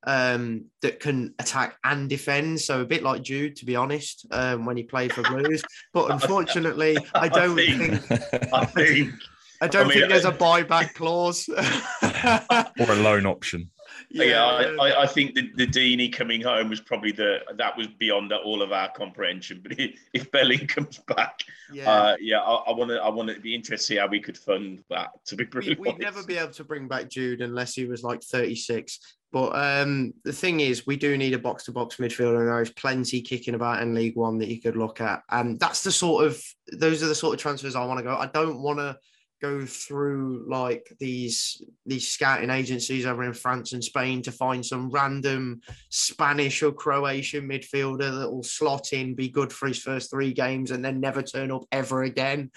um, that can attack and defend. So a bit like Jude, to be honest, um, when he played for Blues. But [LAUGHS] unfortunately, I don't I think, think, I think. I don't I mean, think there's a buyback clause [LAUGHS] or a loan option. Yeah, yeah I, I, I, think the, the Deeney coming home was probably the that was beyond all of our comprehension. [LAUGHS] But if Belling comes back, yeah, uh, yeah, I want to I want to be interested to see how we could fund that. To be pretty, we'd never be able to bring back Jude unless he was like thirty six. But um, the thing is, we do need a box to box midfielder, and there's plenty kicking about in League One that you could look at. And that's the sort of those are the sort of transfers I want to go. I don't want to go through like these these scouting agencies over in France and Spain to find some random Spanish or Croatian midfielder that will slot in, be good for his first three games, and then never turn up ever again.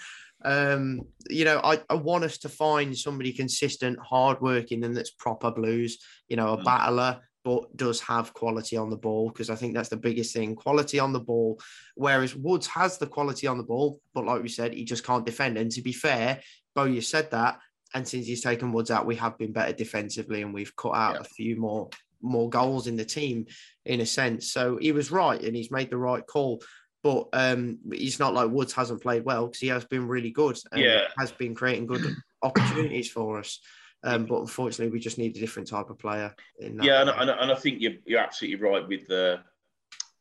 Um, you know, I, I want us to find somebody consistent, hardworking, and that's proper blues. You know, a mm. battler but does have quality on the ball because I think that's the biggest thing quality on the ball. Whereas Woods has the quality on the ball, but like we said, he just can't defend. And to be fair, Bowyer said that. And since he's taken Woods out, we have been better defensively and we've cut out yeah. a few more more goals in the team in a sense. So he was right and he's made the right call. But um, he's not like Woods hasn't played well because he has been really good and yeah. has been creating good [CLEARS THROAT] opportunities for us. Um, but unfortunately, we just need a different type of player. yeah, and, and, and, I think you're, you're absolutely right with the,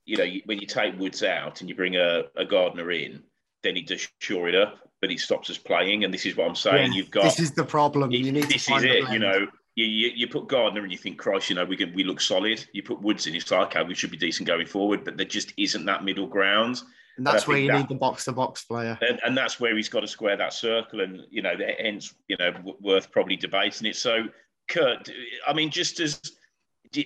you know, when you take Woods out and you bring a, a Gardner in, then he does shore it up, but he stops us playing. And this is what I'm saying. Yeah, You've got this is the problem. You need this is it. You know, you, you, you, put Gardner and you think, Christ, you know, we can, we look solid. You put Woods in, it's like, okay, we should be decent going forward, but there just isn't that middle ground. And that's where you that, need the box to box player. And, and, that's where he's got to square that circle. And, you know, hence, you know, worth probably debating it. So, Kurt, I mean, just as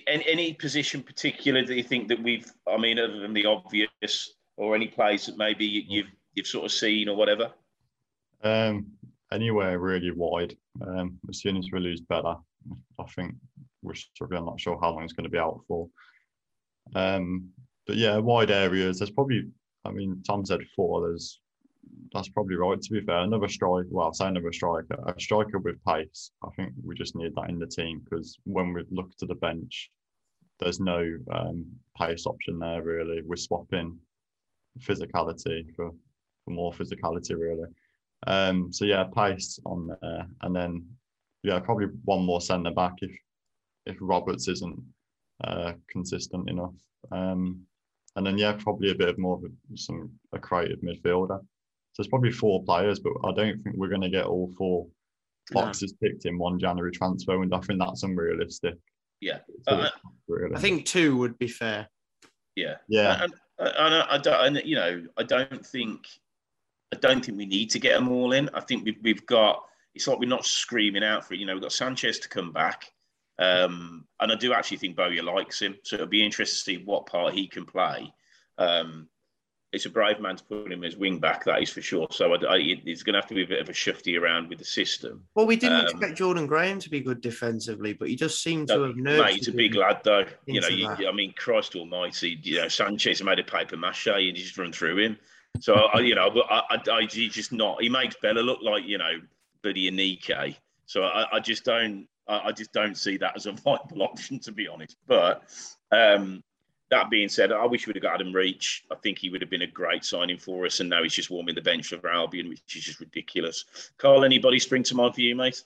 any, any position particular that you think that we've, I mean, other than the obvious or any place that maybe you've, you've sort of seen or whatever? Um, anywhere really wide. Um, as soon as we lose better, I think we're struggling. I'm not sure how long it's going to be out for. Um, but yeah, wide areas. There's probably I mean, Tom said four. There's that's probably right. To be fair, another striker. Well, I'll say another striker. A striker with pace. I think we just need that in the team because when we look to the bench, there's no um, pace option there really. We're swapping physicality for, for more physicality really. Um, so yeah, pace on there, and then yeah, probably one more centre back if if Roberts isn't uh, consistent enough. Um, and then yeah, probably a bit more of a, some a creative midfielder. So it's probably four players, but I don't think we're going to get all four boxes no. picked in one January transfer window. I think that's unrealistic. Yeah, uh, I think two would be fair. Yeah, yeah, and, and I, I don't, and, you know, I don't think, I don't think we need to get them all in. I think we've, we've got. It's like we're not screaming out for it. You know, we've got Sanchez to come back. Um, and I do actually think Bowyer likes him. So it'll be interesting to see what part he can play. Um, it's a brave man to put him as wing back, that is for sure. So I, I, it's going to have to be a bit of a shifty around with the system. Well, we didn't um, expect Jordan Graham to be good defensively, but he just seemed to have nerves. Mate, he's a big lad, though. You know, you, I mean, Christ Almighty, you know, Sanchez made a paper mache, and just run through him. So I, you know, I, I, I, he's just not. He makes Bella look like you know, bloody Aneke. So I, I just don't. I, I, just don't see that as a [LAUGHS] viable option, to be honest. But um, that being said, I wish we'd have got Adam Reach. I think he would have been a great signing for us, and now he's just warming the bench for Albion, which is just ridiculous. Carl, anybody spring to mind for you, mate?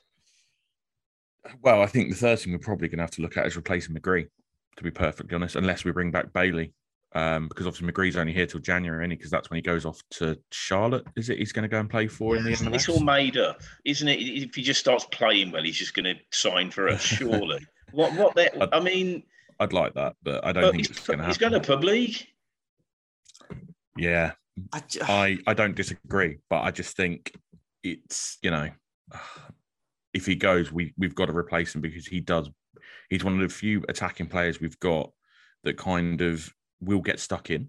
Well, I think the third thing we're probably going to have to look at is replacing McGree, to be perfectly honest, unless we bring back Bailey um, because obviously McGree's only here till January, because that's when he goes off to Charlotte. Is it? He's going to go and play for in the MLS. It's all made up, isn't it? If he just starts playing well, he's just going to sign for us, [LAUGHS] surely. what? What? That, I mean, I'd like that, but I don't think it's going to happen. He's going to pub league. Yeah, I, I I don't disagree, but I just think it's you know, [SIGHS] if he goes, we we've got to replace him because he does. He's one of the few attacking players we've got that kind of will get stuck in.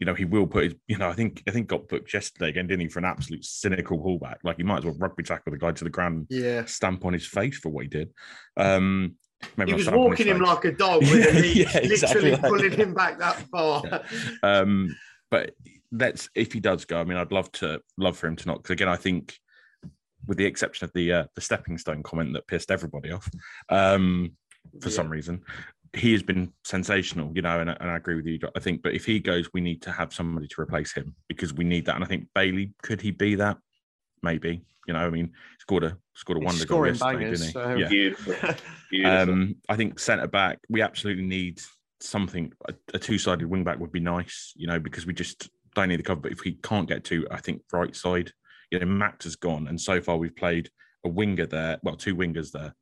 You know, he will put his, you know, I think I think got booked yesterday again, didn't he, for an absolute cynical pullback. Like he might as well rugby tackle the guy to the ground, yeah, stamp on his face for what he did. Um he was walking him like a dog [LAUGHS] with a yeah, literally pulling that. him back that far. Yeah. Um, but let's if he does go, I mean, I'd love to love for him to not because again, I think with the exception of the uh, the stepping stone comment that pissed everybody off um, for yeah. some reason he has been sensational, you know, and, and, I agree with you. I think, but if he goes, we need to have somebody to replace him because we need that. And I think Bailey, could he be that? maybe. You know, I mean, scored a scored a He's wonder goal scoring yesterday, bangers, didn't he? so- Yeah. Beautiful. [LAUGHS] Beautiful. Um, I think centre back, we absolutely need something. A, a two sided wing back would be nice, you know, because we just don't need the cover. But if we can't get to, I think right side, you know, Max has gone, and so far we've played a winger there, well, two wingers there,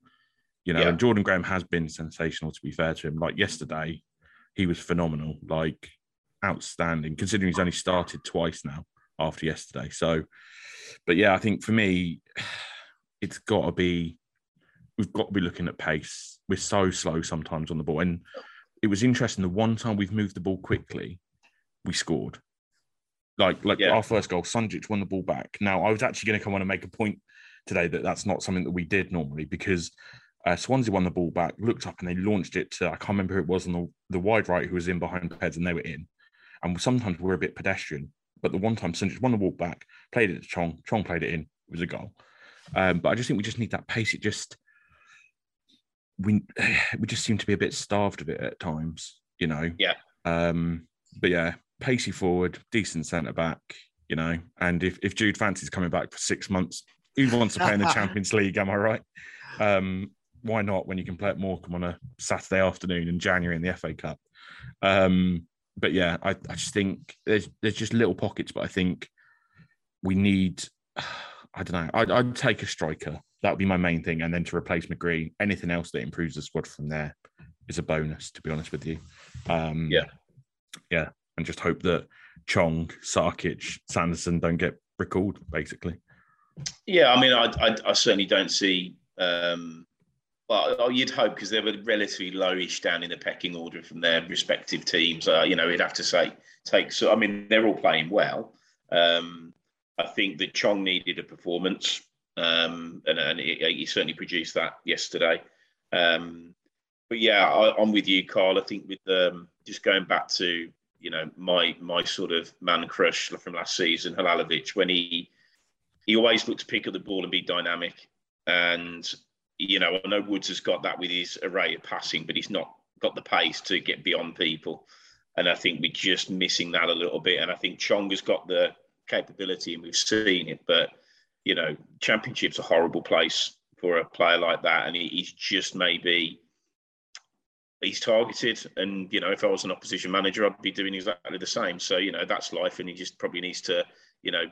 you know, Yeah. and Jordan Graham has been sensational. To be fair to him, like yesterday, he was phenomenal, like outstanding, considering he's only started twice now after yesterday. So, but yeah, I think for me, [SIGHS] it's got to be we've got to be looking at pace. We're so slow sometimes on the ball. And it was interesting. The one time we've moved the ball quickly, we scored. Like like Yeah. our first goal, Sunjic won the ball back. Now I was actually going to come on and make a point today that that's not something that we did normally because uh, Swansea won the ball back, looked up and they launched it to I can't remember who it was on the, the wide right who was in behind the Peds and they were in. And sometimes we're a bit pedestrian. But the one time Sunjic won the ball back, played it to Chong, Chong played it in. It was a goal. Um, but I just think we just need that pace. It just we [SIGHS] we just seem to be a bit starved of it at times, you know. Yeah. Um, but yeah, pacey forward, decent centre back, you know. And if, if Jude fancies coming back for six months, who wants to play in the [LAUGHS] Champions League? Am I right? Um, why not when you can play at Morecambe on a Saturday afternoon in January in the FA Cup? Um, but yeah, I, I just think there's there's just little pockets, but I think we need [SIGHS] I don't know. I'd, I'd take a striker. That would be my main thing, and then to replace McGree, anything else that improves the squad from there is a bonus. To be honest with you, um, Yeah. yeah, and just hope that Chong, Sarkic, Sanderson don't get recalled. Basically, Yeah, I mean, I, I, I certainly don't see. Um, well, oh, you'd hope because they were relatively lowish down in the pecking order from their respective teams. Uh, you know, you'd have to say take. So, I mean, they're all playing well. Um, I think that Chong needed a performance, um, and, and he, certainly produced that yesterday. Um, but yeah, I, I'm with you, Carl. I think with um, just going back to you know my my sort of man crush from last season, Halilovic, when he he always looked to pick up the ball and be dynamic. And you know, I know Woods has got that with his array of passing, but he's not got the pace to get beyond people. And I think we're just missing that a little bit. And I think Chong has got the capability, and we've seen it. But you know, Championship's a horrible place for a player like that, and he's just maybe he's targeted. And you know, if I was an opposition manager, I'd be doing exactly the same. So you know, that's life, and he just probably needs to, you know,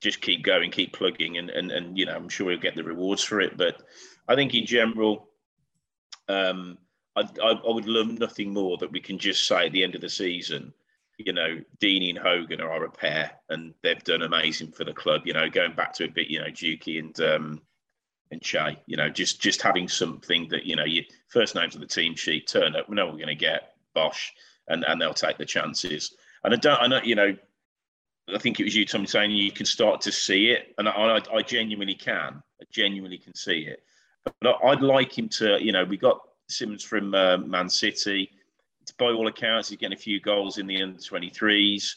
just keep going, keep plugging, and and and you know, I'm sure he'll get the rewards for it. But I think in general, um, I, I, I would love nothing more that we can just say at the end of the season, you know, Deeney and Hogan are a pair, and they've done amazing for the club. You know, going back to a bit, you know, Juki and um, and Che. You know, just just having something that you know, you first names on the team sheet turn up. We know we're going to get Bosch, and and they'll take the chances. And I don't, I know, you know, I think it was you, Tom, saying you can start to see it, and I, I, I genuinely can. I genuinely can see it. But I'd like him to, you know, we got Simmons from uh, Man City. By all accounts, he's getting a few goals in the under 23s.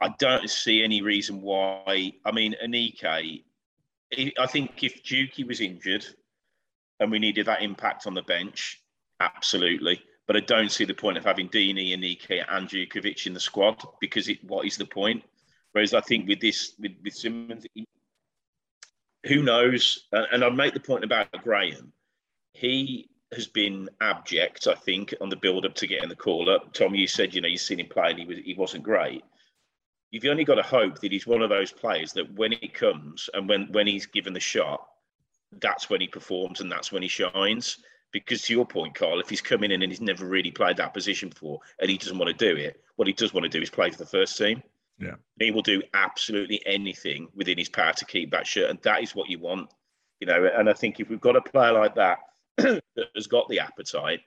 I don't see any reason why. I mean, Aneke, I think if Juki was injured and we needed that impact on the bench, absolutely. But I don't see the point of having Deeney, Aneke, and Jutkiewicz in the squad because it, what is the point? Whereas I think with this, with, with Simmons, who knows? And, I'd make the point about Graham. He has been abject, I think, on the build up to getting the call up. Tom, you said, you know, you've seen him play and he, was, he wasn't great. You've only got to hope that he's one of those players that when it comes and when, when he's given the shot, that's when he performs and that's when he shines. Because to your point, Carl, if he's coming in and he's never really played that position before and he doesn't want to do it, what he does want to do is play for the first team. Yeah. He will do absolutely anything within his power to keep that shirt. And that is what you want. You know, and I think if we've got a player like that [CLEARS THROAT] that has got the appetite,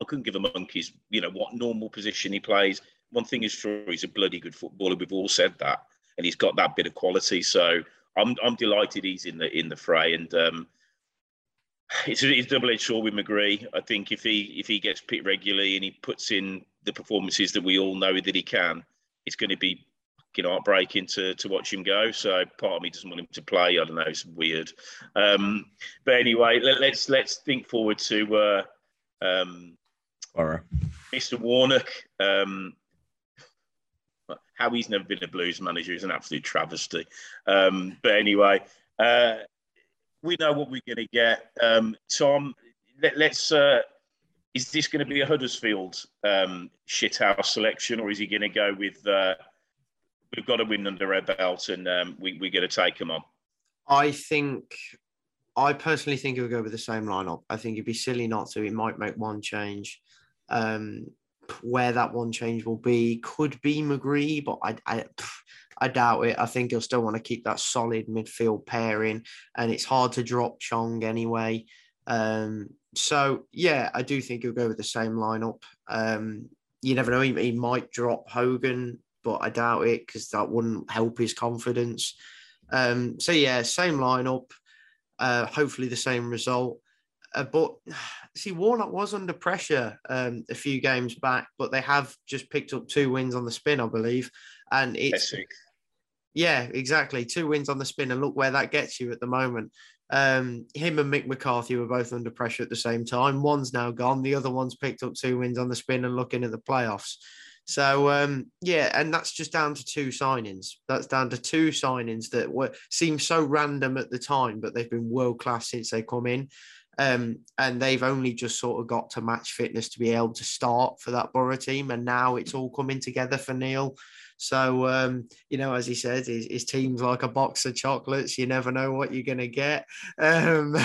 I couldn't give a monkey's, you know, what normal position he plays. One thing is sure he's a bloody good footballer. We've all said that. And he's got that bit of quality. So I'm I'm delighted he's in the in the fray. And um it's double-edged sword with McGree. I think if he if he gets picked regularly and he puts in the performances that we all know that he can, it's going to be you know heartbreaking to to watch him go. So part of me doesn't want him to play. I don't know. It's weird. Um, but anyway, let, let's let's think forward to uh, um. Mr. Warnock. Um, how he's never been a Blues manager is an absolute travesty. Um, but anyway, uh, we know what we're going to get. Um, Tom, let, us uh, is this going to be a Huddersfield um, shithouse selection, or is he going to go with uh, we've got to win under our belt and um, we, we're going to take them on? I think, I personally think he'll go with the same lineup. I think it'd be silly not to. He might make one change. Um, where that one change will be could be McGree, but I, I, I doubt it. I think he'll still want to keep that solid midfield pairing, and it's hard to drop Chong anyway. Um, so yeah, I do think he'll go with the same lineup. Um, you never know; he, he might drop Hogan, but I doubt it because that wouldn't help his confidence. Um, so yeah, same lineup. Uh, hopefully the same result. Uh, but [SIGHS] see, Warnock was under pressure um, a few games back, but they have just picked up two wins on the spin, I believe, and it's yeah, exactly two wins on the spin, and look where that gets you at the moment. Um, him and Mick McCarthy were both under pressure at the same time. One's now gone. The other one's picked up two wins on the spin and looking at the playoffs. So um, yeah, and that's just down to two signings. That's down to two signings that were seemed so random at the time, but they've been world class since they come in. Um, and they've only just sort of got to match fitness to be able to start for that Borough team. And now it's all coming together for Neil. So, um, you know, as he said, his, his, team's like a box of chocolates. You never know what you're going to get. Um,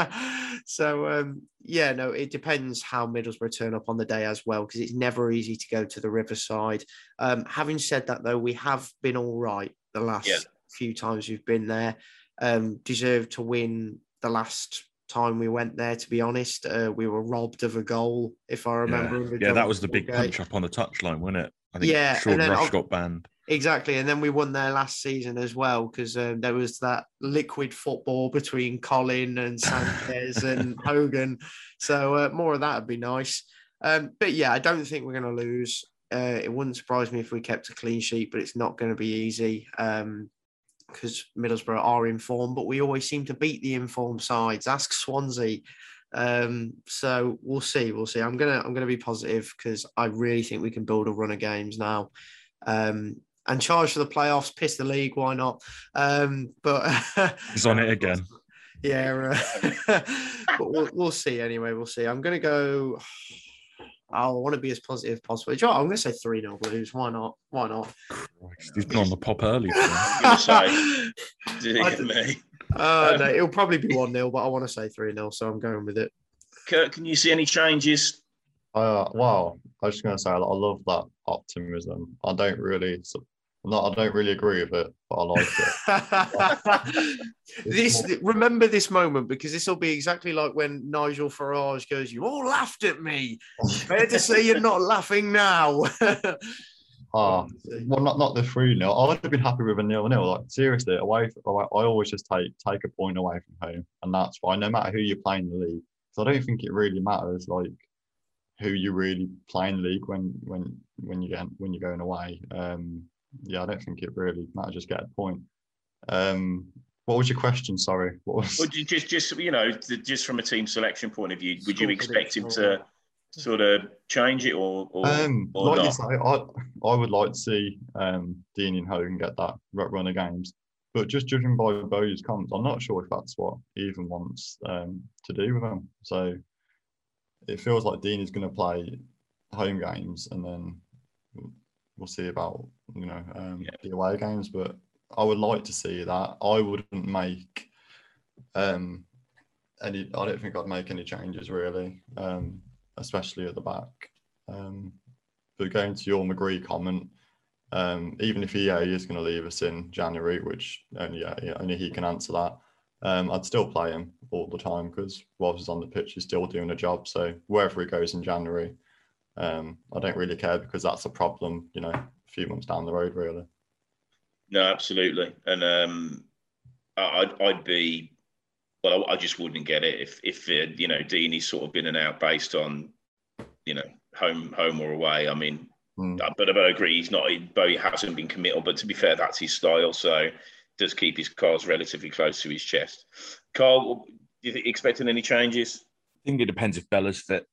[LAUGHS] so, um, yeah, no, it depends how Middlesbrough turn up on the day as well, because it's never easy to go to the Riverside. Um, having said that, though, we have been all right the last yeah. few times we've been there. Um, deserved to win the last time we went there. To be honest, uh, we were robbed of a goal, if I remember. Yeah, yeah that was the big punch up on the touchline, wasn't it? I think yeah, Sean Rush got banned. Exactly, and then we won there last season as well because um, there was that liquid football between Colin and Sanchez [LAUGHS] and Hogan. So uh, more of that would be nice. Um, but yeah, I don't think we're going to lose. Uh, it wouldn't surprise me if we kept a clean sheet, but it's not going to be easy. Um, because Middlesbrough are informed. but we always seem to beat the informed sides. Ask Swansea. Um, so we'll see. We'll see. I'm gonna I'm gonna be positive because I really think we can build a run of games now. Um, and charge for the playoffs, piss the league, why not? Um, but [LAUGHS] he's on it again. Yeah, uh, [LAUGHS] but we'll, we'll see anyway. We'll see. I'm gonna go. I want to be as positive as possible. You know I'm going to say 3 0 Blues. Why not? Why not? Christ, he's been on the pop early. [LAUGHS] Did it me? Uh, um, no, it'll probably be 1 0, but I want to say 3 0, so I'm going with it. Kurt, can you see any changes? Uh, wow. I was just going to say, I love that optimism. I don't really not, I don't really agree with it, but I like it. [LAUGHS] this remember this moment because this will be exactly like when Nigel Farage goes, "You all laughed at me." [LAUGHS] Fair to say you're not laughing now. [LAUGHS] Ah, well, not not the three nil. I would have been happy with a nil nil. Like seriously, away. From, I always just take take a point away from home, and that's fine. No matter who you're playing the league, so I don't think it really matters like who you really play in the league when when when you get when you're going away. Um, yeah, I don't think it really matters. Just get a point. Um, what was your question? Sorry. What was? Well, just just you know, just from a team selection point of view, would you expect him to sort of change it or, or, um, or like not? Say, I I would like to see um, Dean and Hogan get that run of games. But just judging by Bowyer's comments, I'm not sure if that's what he even wants um, to do with them. So it feels like Dean is going to play home games and then we'll see about you know um, yeah. the away games. But I would like to see that. I wouldn't make um, any. I don't think I'd make any changes really, um, especially at the back. Um, but going to your McGree comment, um, even if EA is going to leave us in January, which only only he can answer that. Um, I'd still play him all the time because whilst he's on the pitch, he's still doing a job. So wherever he goes in January, um, I don't really care because that's a problem, you know, a few months down the road, really. No, absolutely, and um, I'd, I'd be, well, I, just wouldn't get it if, if uh, you know, Deeney's sort of been and out based on, you know, home, home or away. I mean, mm. but I agree, he's not, he hasn't been committal. But to be fair, that's his style, so does keep his cards relatively close to his chest. Carl, do you expecting any changes? I think it depends if Bella's fit.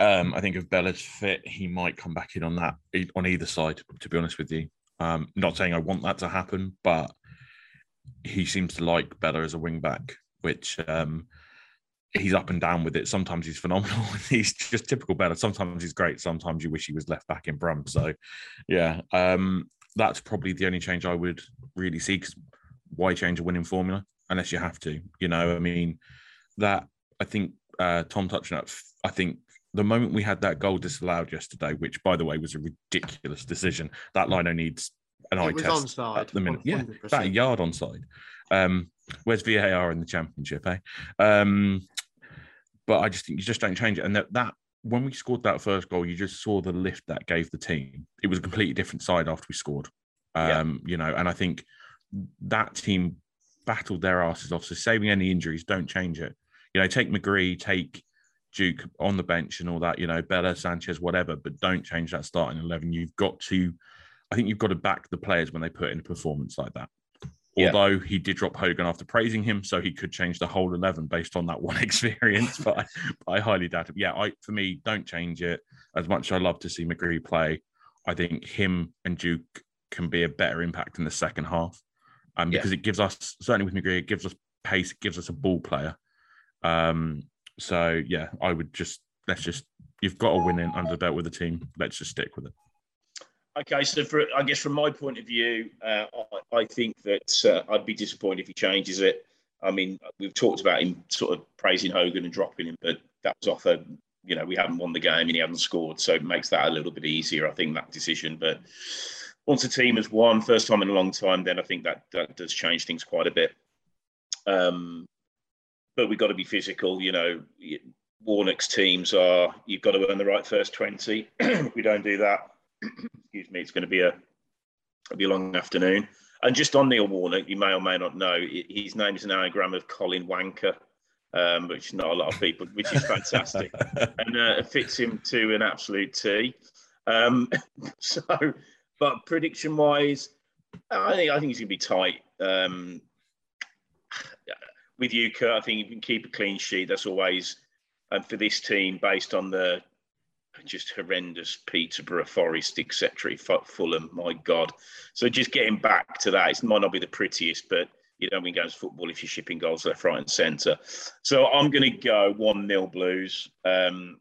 Um, I think if Bella's fit, he might come back in on that on either side. To be honest with you, um, not saying I want that to happen, but he seems to like Bella as a wing back, which um, he's up and down with it. Sometimes he's phenomenal. [LAUGHS] he's just typical Bella. Sometimes he's great. Sometimes you wish he was left back in Brum. So, yeah, um, that's probably the only change I would really see. Because why change a winning formula unless you have to? You know, I mean, that I think uh, Tom touched on. I think the moment we had that goal disallowed yesterday, which by the way was a ridiculous decision, that lino needs an eye test onside, at the minute. 100%. Yeah, that yard onside. Um, where's VAR in the championship, eh? Um, but I just think you just don't change it. And that, that when we scored that first goal, you just saw the lift that gave the team. It was a completely different side after we scored. Um, yeah. You know, and I think that team battled their asses off. So saving any injuries, don't change it. You know, take McGree, take Duke on the bench and all that, you know, Bella, Sanchez, whatever, but don't change that starting 11. You've got to, I think you've got to back the players when they put in a performance like that. Yeah. Although he did drop Hogan after praising him, so he could change the whole 11 based on that [LAUGHS] one experience, but I, I highly doubt it. Yeah, I, for me, don't change it. As much as I love to see McGree play, I think him and Duke can be a better impact in the second half um, because yeah. it gives us, certainly with McGree, it gives us pace, it gives us a ball player. Um, so yeah, I would just let's just you've got a win in under the belt with the team. Let's just stick with it. Okay, so for I guess from my point of view, uh, I, I, think that uh, I'd be disappointed if he changes it. I mean, we've talked about him sort of praising Hogan and dropping him, but that was off a you know we haven't won the game and he hasn't scored, so it makes that a little bit easier. I think that decision, but once a team has won, first time in a long time, then I think that that does change things quite a bit. Um, but we've got to be physical. You know, Warnock's teams are you've got to earn the right first twenty. [CLEARS THROAT] if we don't do that, excuse me, it's going to be a it'll be a long afternoon. And just on Neil Warnock, you may or may not know, his name is an anagram of Colin Wanker, um, which not a lot of people, which is fantastic, [LAUGHS] and uh, fits him to an absolute T. Um, [LAUGHS] so, but prediction wise, I think I think he's going to be tight. Um, with you, Kurt, I think you can keep a clean sheet. That's always, and for this team, based on the just horrendous Peterborough, Forest, etc. Fulham, my God. So just getting back to that, it might not be the prettiest, but you don't win games of football if you're shipping goals left, right, and centre. So I'm going to go 1 0 Blues. Um,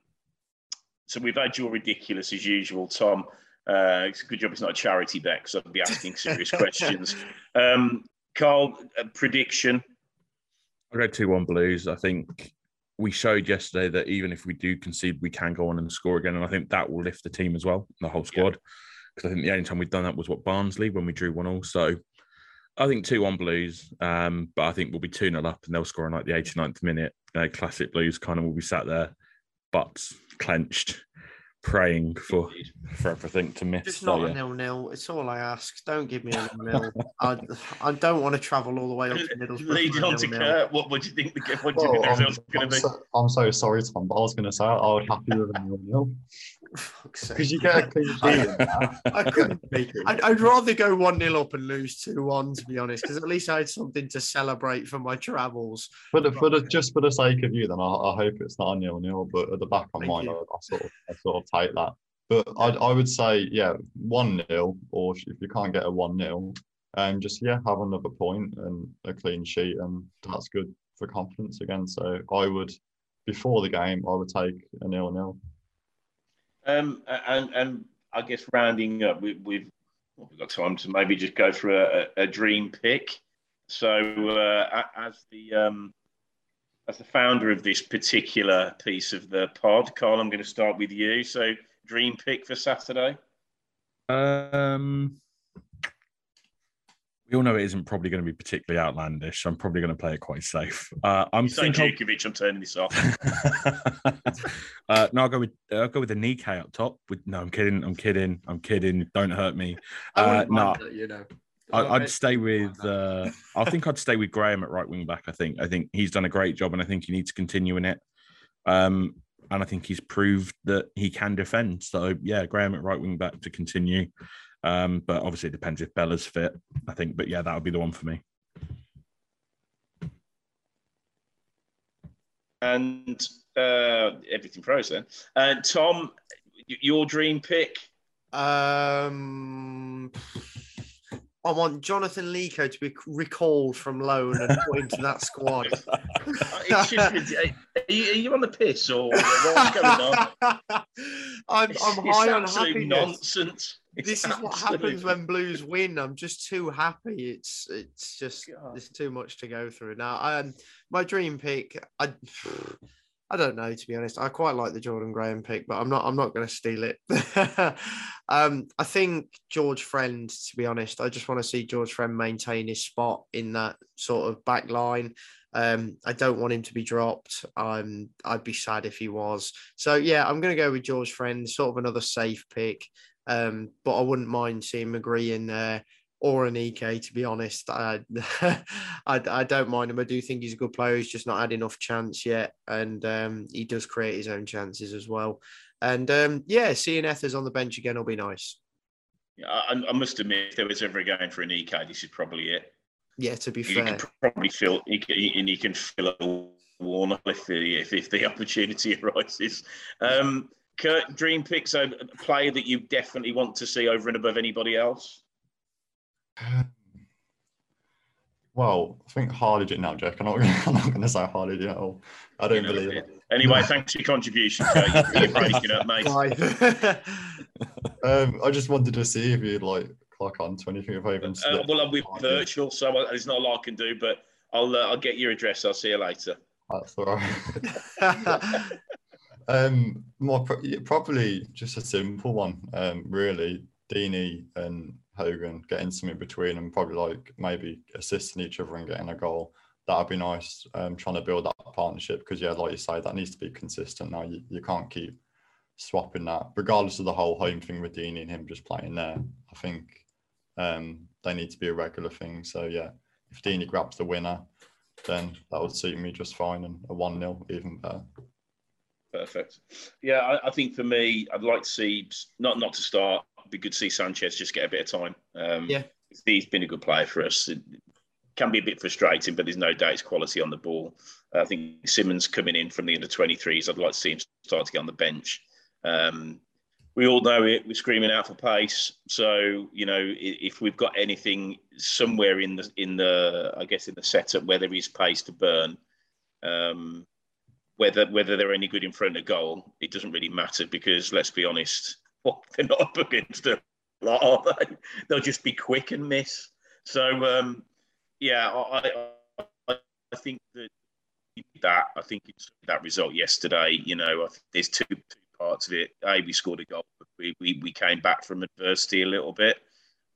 so we've had your ridiculous as usual, Tom. Uh, it's a good job it's not a charity bet because I'd be asking serious [LAUGHS] questions. Um, Carl, prediction I go 2 1 Blues. I think we showed yesterday that even if we do concede, we can go on and score again. And I think that will lift the team as well, the whole squad. Because yeah. I think the only time we've done that was what Barnsley when we drew 1 0. So I think 2 1 Blues. Um, but I think we'll be 2 0 up and they'll score in like the 89th minute. Uh, classic Blues kind of will be sat there, butts clenched, praying for for everything to miss. Just not so, yeah. a nil nil. It's all I ask. Don't give me a nil nil. I, I don't want to travel all the way up to Middlesbrough. Leading on to Kurt, what would you think the what do you think the oh, result's going to be? So, I'm so sorry, Tom, but I was going to say I would happy with a nil nil. Because you get a clean sheet. [LAUGHS] I couldn't be. I'd, I'd rather go 1 0 up and lose 2 1, to be honest, because at least I had something to celebrate for my travels. For the, for the, just for the sake of you, then I, I hope it's not a nil nil, but at the back of my mind, I, I, sort of, I sort of take that. But I, I would say, yeah, 1 0, or if you can't get a 1 0, um, just, yeah, have another point and a clean sheet, and that's good for confidence again. So I would, before the game, I would take a nil nil. Um, and, and I guess rounding up, we, we've well, we've got time to maybe just go for a, a dream pick. So uh, as the um, as the founder of this particular piece of the pod, Carl, I'm going to start with you. So dream pick for Saturday. Um, we all know it isn't probably going to be particularly outlandish. I'm probably going to play it quite safe. Uh, I'm thinking Djokovic. I'm turning this off. [LAUGHS] uh, no, I'll go with I'll go with the Nikke up top. With no, I'm kidding. I'm kidding. I'm kidding. Don't hurt me. Uh, no, you know. I, would stay with. Uh, I think I'd stay with Graham at right wing back. I think. I think he's done a great job, and I think he needs to continue in it. Um, and I think he's proved that he can defend. So yeah, Graham at right wing back to continue. Um, but obviously, it depends if Bella's fit. I think, but yeah, that would be the one for me. and uh, everything froze then. Uh, Tom, your dream pick? Um, I want Jonathan Leko to be recalled from loan and put into that squad. [LAUGHS] Just, [LAUGHS] are, you, are you on the piss or what's going on? [LAUGHS] I'm, I'm it's high on happiness. nonsense. It's This is what happens when Blues win. I'm just too happy. It's it's just there's too much to go through now. Um, my dream pick, I I don't know to be honest. I quite like the Jordan Graham pick, but I'm not I'm not going to steal it. [LAUGHS] um, I think George Friend. To be honest, I just want to see George Friend maintain his spot in that sort of back line. Um, I don't want him to be dropped. Um, I'd be sad if he was. So yeah, I'm going to go with George Friend, sort of another safe pick. Um, but I wouldn't mind seeing McGree in there or Aneke. To be honest, I, [LAUGHS] I I don't mind him. I do think he's a good player. He's just not had enough chance yet, and um, he does create his own chances as well. And um, yeah, seeing Ethers on the bench again will be nice. Yeah, I, I must admit, if there was ever a game for Aneke, this is probably it. Yeah, to be fair, You fair. can probably feel, you can, and you can fill a Warner if the if, if the [LAUGHS] opportunity [LAUGHS] arises. Um, Kurt, dream picks a player that you definitely want to see over and above anybody else. Well, I think Harlee Dean now, Jack. I'm not [LAUGHS] gonna, I'm not going to say Harlee Dean at all. I don't believe it. Anyway, thanks for your contribution, Kurt. You- You're breaking [LAUGHS] up, mate. [LAUGHS] Um, I just wanted to see if you'd like clock on to anything if I even. Uh, slipped. well, we're virtual, so there's not a lot I can do, but I'll uh, I'll get your address. I'll see you later. That's all right. um, more pro- probably just a simple one. Um, really, Deeney and Hogan getting something between them, probably like maybe assisting each other and getting a goal. That'd be nice. Um, trying to build that partnership because yeah, like you say, that needs to be consistent. Now you, you can't keep swapping that, regardless of the whole home thing with Deeney and him just playing there. I think um, they need to be a regular thing. So yeah, if Deeney grabs the winner, then that would suit me just fine, and a one 0 even better. Perfect. Yeah, I, I think for me, I'd like to see not not to start. It'd be good to see Sanchez just get a bit of time. Um, Yeah. he's been a good player for us. It can be a bit frustrating, but there's no doubt his quality on the ball. I think Simmons coming in from the under 23s. I'd like to see him start to get on the bench. Um, we all know it. We're screaming out for pace. So you know, if we've got anything somewhere in the in the, I guess in the setup where there is pace to burn, um, whether whether they're any good in front of goal, it doesn't really matter because let's be honest, they're not up against a lot, are they? They'll just be quick and miss. So um, yeah, I, I I think that that I think it's that result yesterday. You know, there's two, two parts of it. A, we scored a goal, but we, we, we came back from adversity a little bit.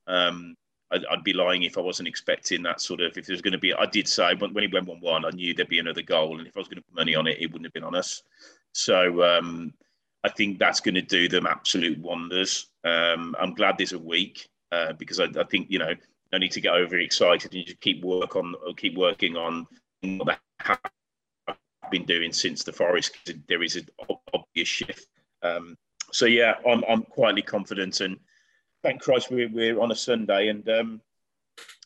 Um, I'd, I'd be lying if I wasn't expecting that sort of. If there's going to be, I did say when, when he went one one, I knew there'd be another goal, and if I was going to put money on it, it wouldn't have been on us. So um, I think that's going to do them absolute wonders. Um, I'm glad there's a week uh, because I, I think you know no need to get over excited and just keep work on keep working on what I've been doing since the forest. There is an obvious shift. Um, so yeah, I'm I'm quietly confident and thank Christ we're, we're on a Sunday and um,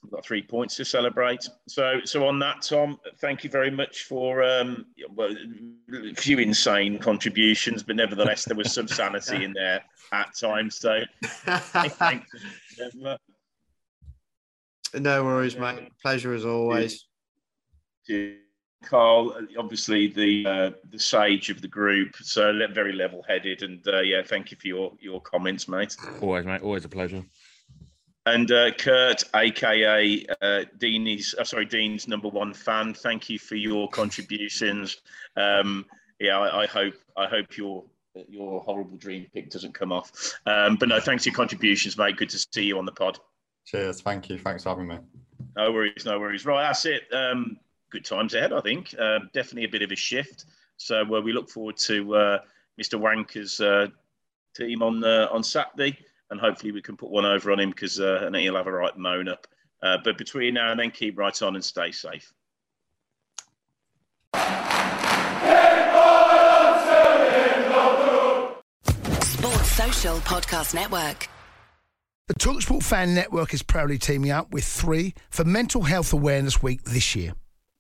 we've got three points to celebrate. So so on that, Tom, thank you very much for um, well, a few insane contributions, but nevertheless there was some [LAUGHS] sanity in there at times. So [LAUGHS] thanks. no worries, mate. Pleasure as always. to Carl, obviously the uh, the sage of the group, so very level headed, and uh, yeah, thank you for your your comments, mate. Always, mate. Always a pleasure. And uh, Kurt, aka uh, Dean's, uh, sorry, Dean's number one fan. Thank you for your contributions. Um, yeah, I, I hope I hope your your horrible dream pick doesn't come off. Um, but no, thanks for your contributions, mate. Good to see you on the pod. Cheers. Thank you. Thanks for having me. No worries, no worries. Right, that's it. Um, good times ahead, I think. Um, definitely a bit of a shift. So uh, we look forward to uh, Mr. Warnock's uh, team on uh, on Saturday, and hopefully we can put one over on him because uh, and he'll have a right moan up. Uh, but between now and then, keep right on and stay safe. Sports Social Podcast Network. The Talksport Fan Network is proudly teaming up with three for Mental Health Awareness Week this year.